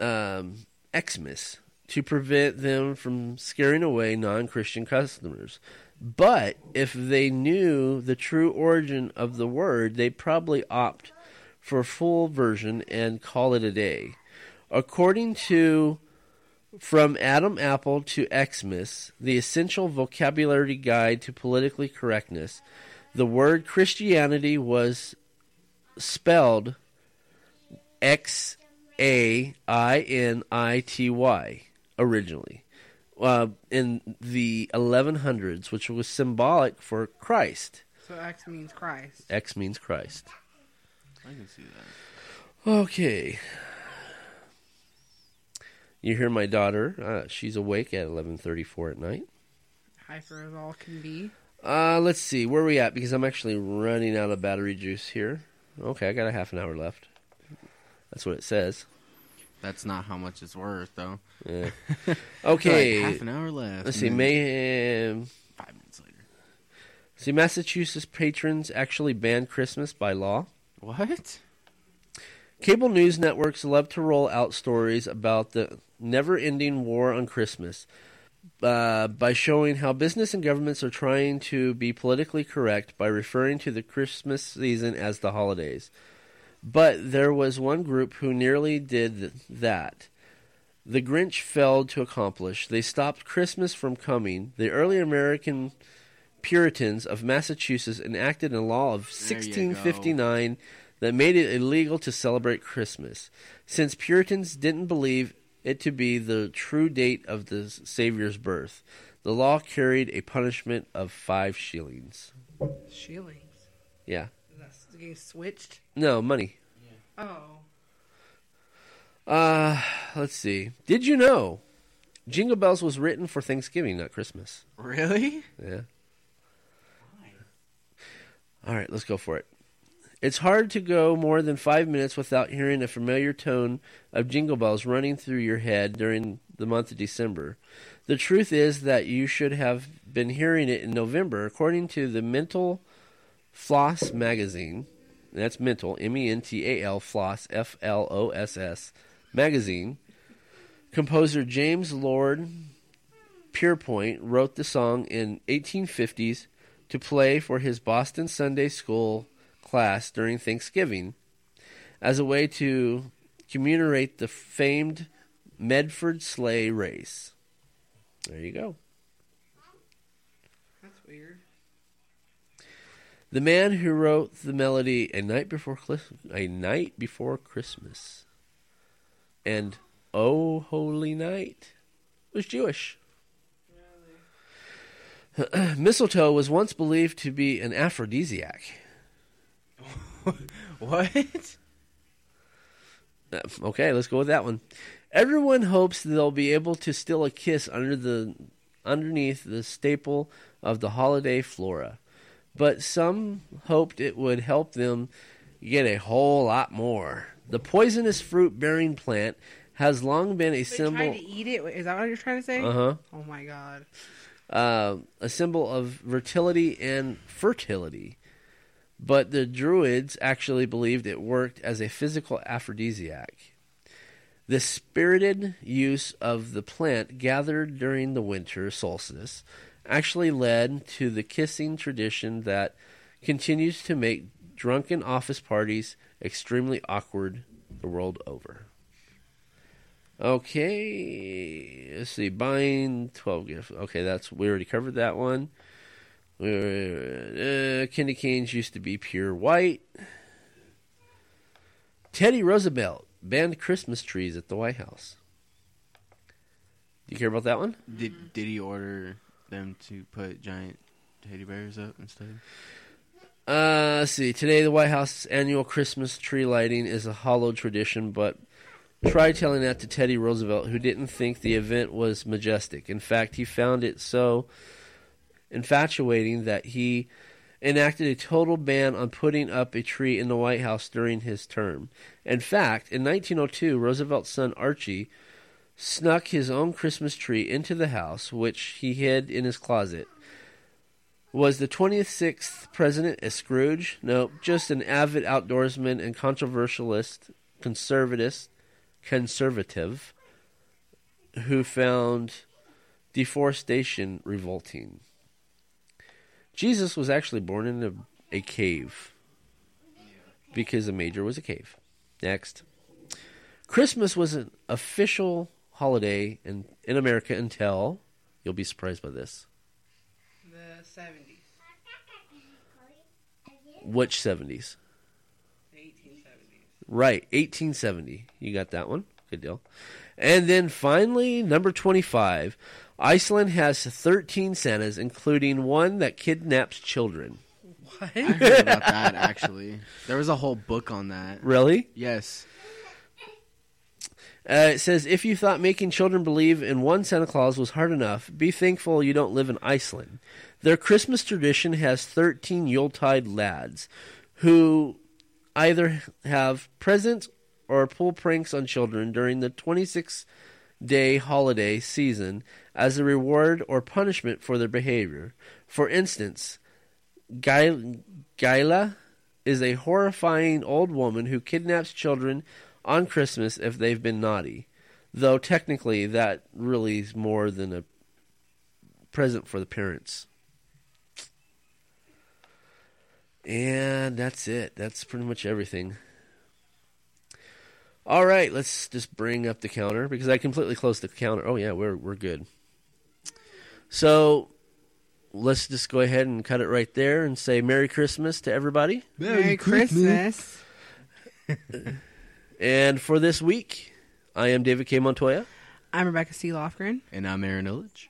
um, Xmas to prevent them from scaring away non Christian customers. But if they knew the true origin of the word, they'd probably opt for a full version and call it a day. According to From Adam Apple to Xmas, the essential vocabulary guide to politically correctness, the word Christianity was spelled X A I N I T Y originally uh, in the 1100s, which was symbolic for Christ. So X means Christ. X means Christ. I can see that. Okay. You hear my daughter? Uh, she's awake at 11:34 at night. Hyper as all can be. Uh, let's see where are we at because I'm actually running out of battery juice here. Okay, I got a half an hour left. That's what it says. That's not how much it's worth, though. Yeah. Like, Okay. half an hour left. let's see. and then Mayhem. Five minutes later. See, Massachusetts patrons actually banned Christmas by law. What? Cable news networks love to roll out stories about the never ending war on Christmas uh, by showing how business and governments are trying to be politically correct by referring to the Christmas season as the holidays. But there was one group who nearly did th- that. The Grinch failed to accomplish. They stopped Christmas from coming. The early American Puritans of Massachusetts enacted a law of There you go. 1659 that made it illegal to celebrate Christmas, since Puritans didn't believe it to be the true date of the Savior's birth. The law carried a punishment of five shillings. Shillings. Yeah. That's getting switched. No, money. Oh. Uh, let's see. Did you know Jingle Bells was written for Thanksgiving, not Christmas? Really? Yeah. Why? All right, let's go for it. It's hard to go more than five minutes without hearing a familiar tone of jingle bells running through your head during the month of December. The truth is that you should have been hearing it in November, according to the Mental Floss magazine. That's Mental, M E N T A L, Floss, F L O S S, magazine. Composer James Lord Pierpont wrote the song in 1850s to play for his Boston Sunday School class during Thanksgiving as a way to commemorate the famed Medford sleigh race. There you go. That's weird. The man who wrote the melody "A Night Before Chris- A Night Before Christmas" and "Oh Holy Night" was Jewish. Mistletoe was once believed to be an aphrodisiac. What? Uh, Okay, let's go with that one. Everyone hopes they'll be able to steal a kiss under the underneath the staple of the holiday flora, but some hoped it would help them get a whole lot more. The poisonous fruit-bearing plant has long been a They symbol. tried to eat it. Is that what you're trying to say? Uh huh. Oh my god. uh, a symbol of fertility and fertility. But the Druids actually believed it worked as a physical aphrodisiac. The spirited use of the plant gathered during the winter solstice actually led to the kissing tradition that continues to make drunken office parties extremely awkward the world over. Okay, let's see. Buying twelve gift. Okay, that's we already covered that one. Uh, candy canes used to be pure white. Teddy Roosevelt banned Christmas trees at the White House. Do you care about that one? Did did he order them to put giant teddy bears up instead? Uh, let's see. Today, the White House's annual Christmas tree lighting is a hollow tradition, but try telling that to Teddy Roosevelt, who didn't think the event was majestic. In fact, he found it so infatuating that he enacted a total ban on putting up a tree in the White House during his term. In fact, in 1902, Roosevelt's son Archie snuck his own Christmas tree into the house, which he hid in his closet. Was the 26th president a Scrooge? No, just an avid outdoorsman and controversialist, conservative, conservative, who found deforestation revolting. Jesus was actually born in a, a cave because the major was a cave. Next. Christmas was an official holiday in, in America until, you'll be surprised by this, The 70s. which 70s? The 1870s. Right, 1870. You got that one. Good deal. And then finally, number 25. Iceland has 13 Santas, including one that kidnaps children. What? I heard about that actually. There was a whole book on that. Really? Yes. Uh, it says if you thought making children believe in one Santa Claus was hard enough, be thankful you don't live in Iceland. Their Christmas tradition has 13 Yuletide lads who either have presents or pull pranks on children during the 26 day holiday season as a reward or punishment for their behavior. For instance, Gryla is a horrifying old woman who kidnaps children on Christmas if they've been naughty. Though technically, that really is more than a present for the parents. And that's it. That's pretty much everything. All right, let's just bring up the counter because I completely closed the counter. Oh yeah, we're we're good. So let's just go ahead and cut it right there and say Merry Christmas to everybody. Merry Christmas. And for this week, I am David K. Montoya. I'm Rebecca C. Lofgren. And I'm Aaron Illich.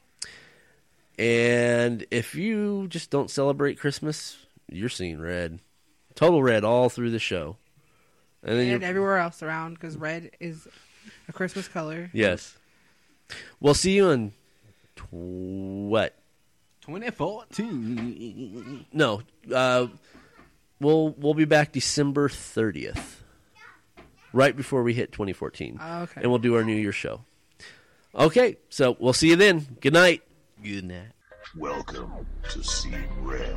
And if you just don't celebrate Christmas, you're seeing red. Total red all through the show. And then And everywhere else around because red is a Christmas color. yes. We'll see you in tw- what? 2014. No. Uh, we'll we'll be back December 30th. Right before we hit 2014. Oh, okay. And we'll do our New Year's show. Okay, so we'll see you then. Good night. Good night. Welcome to Seeing Red.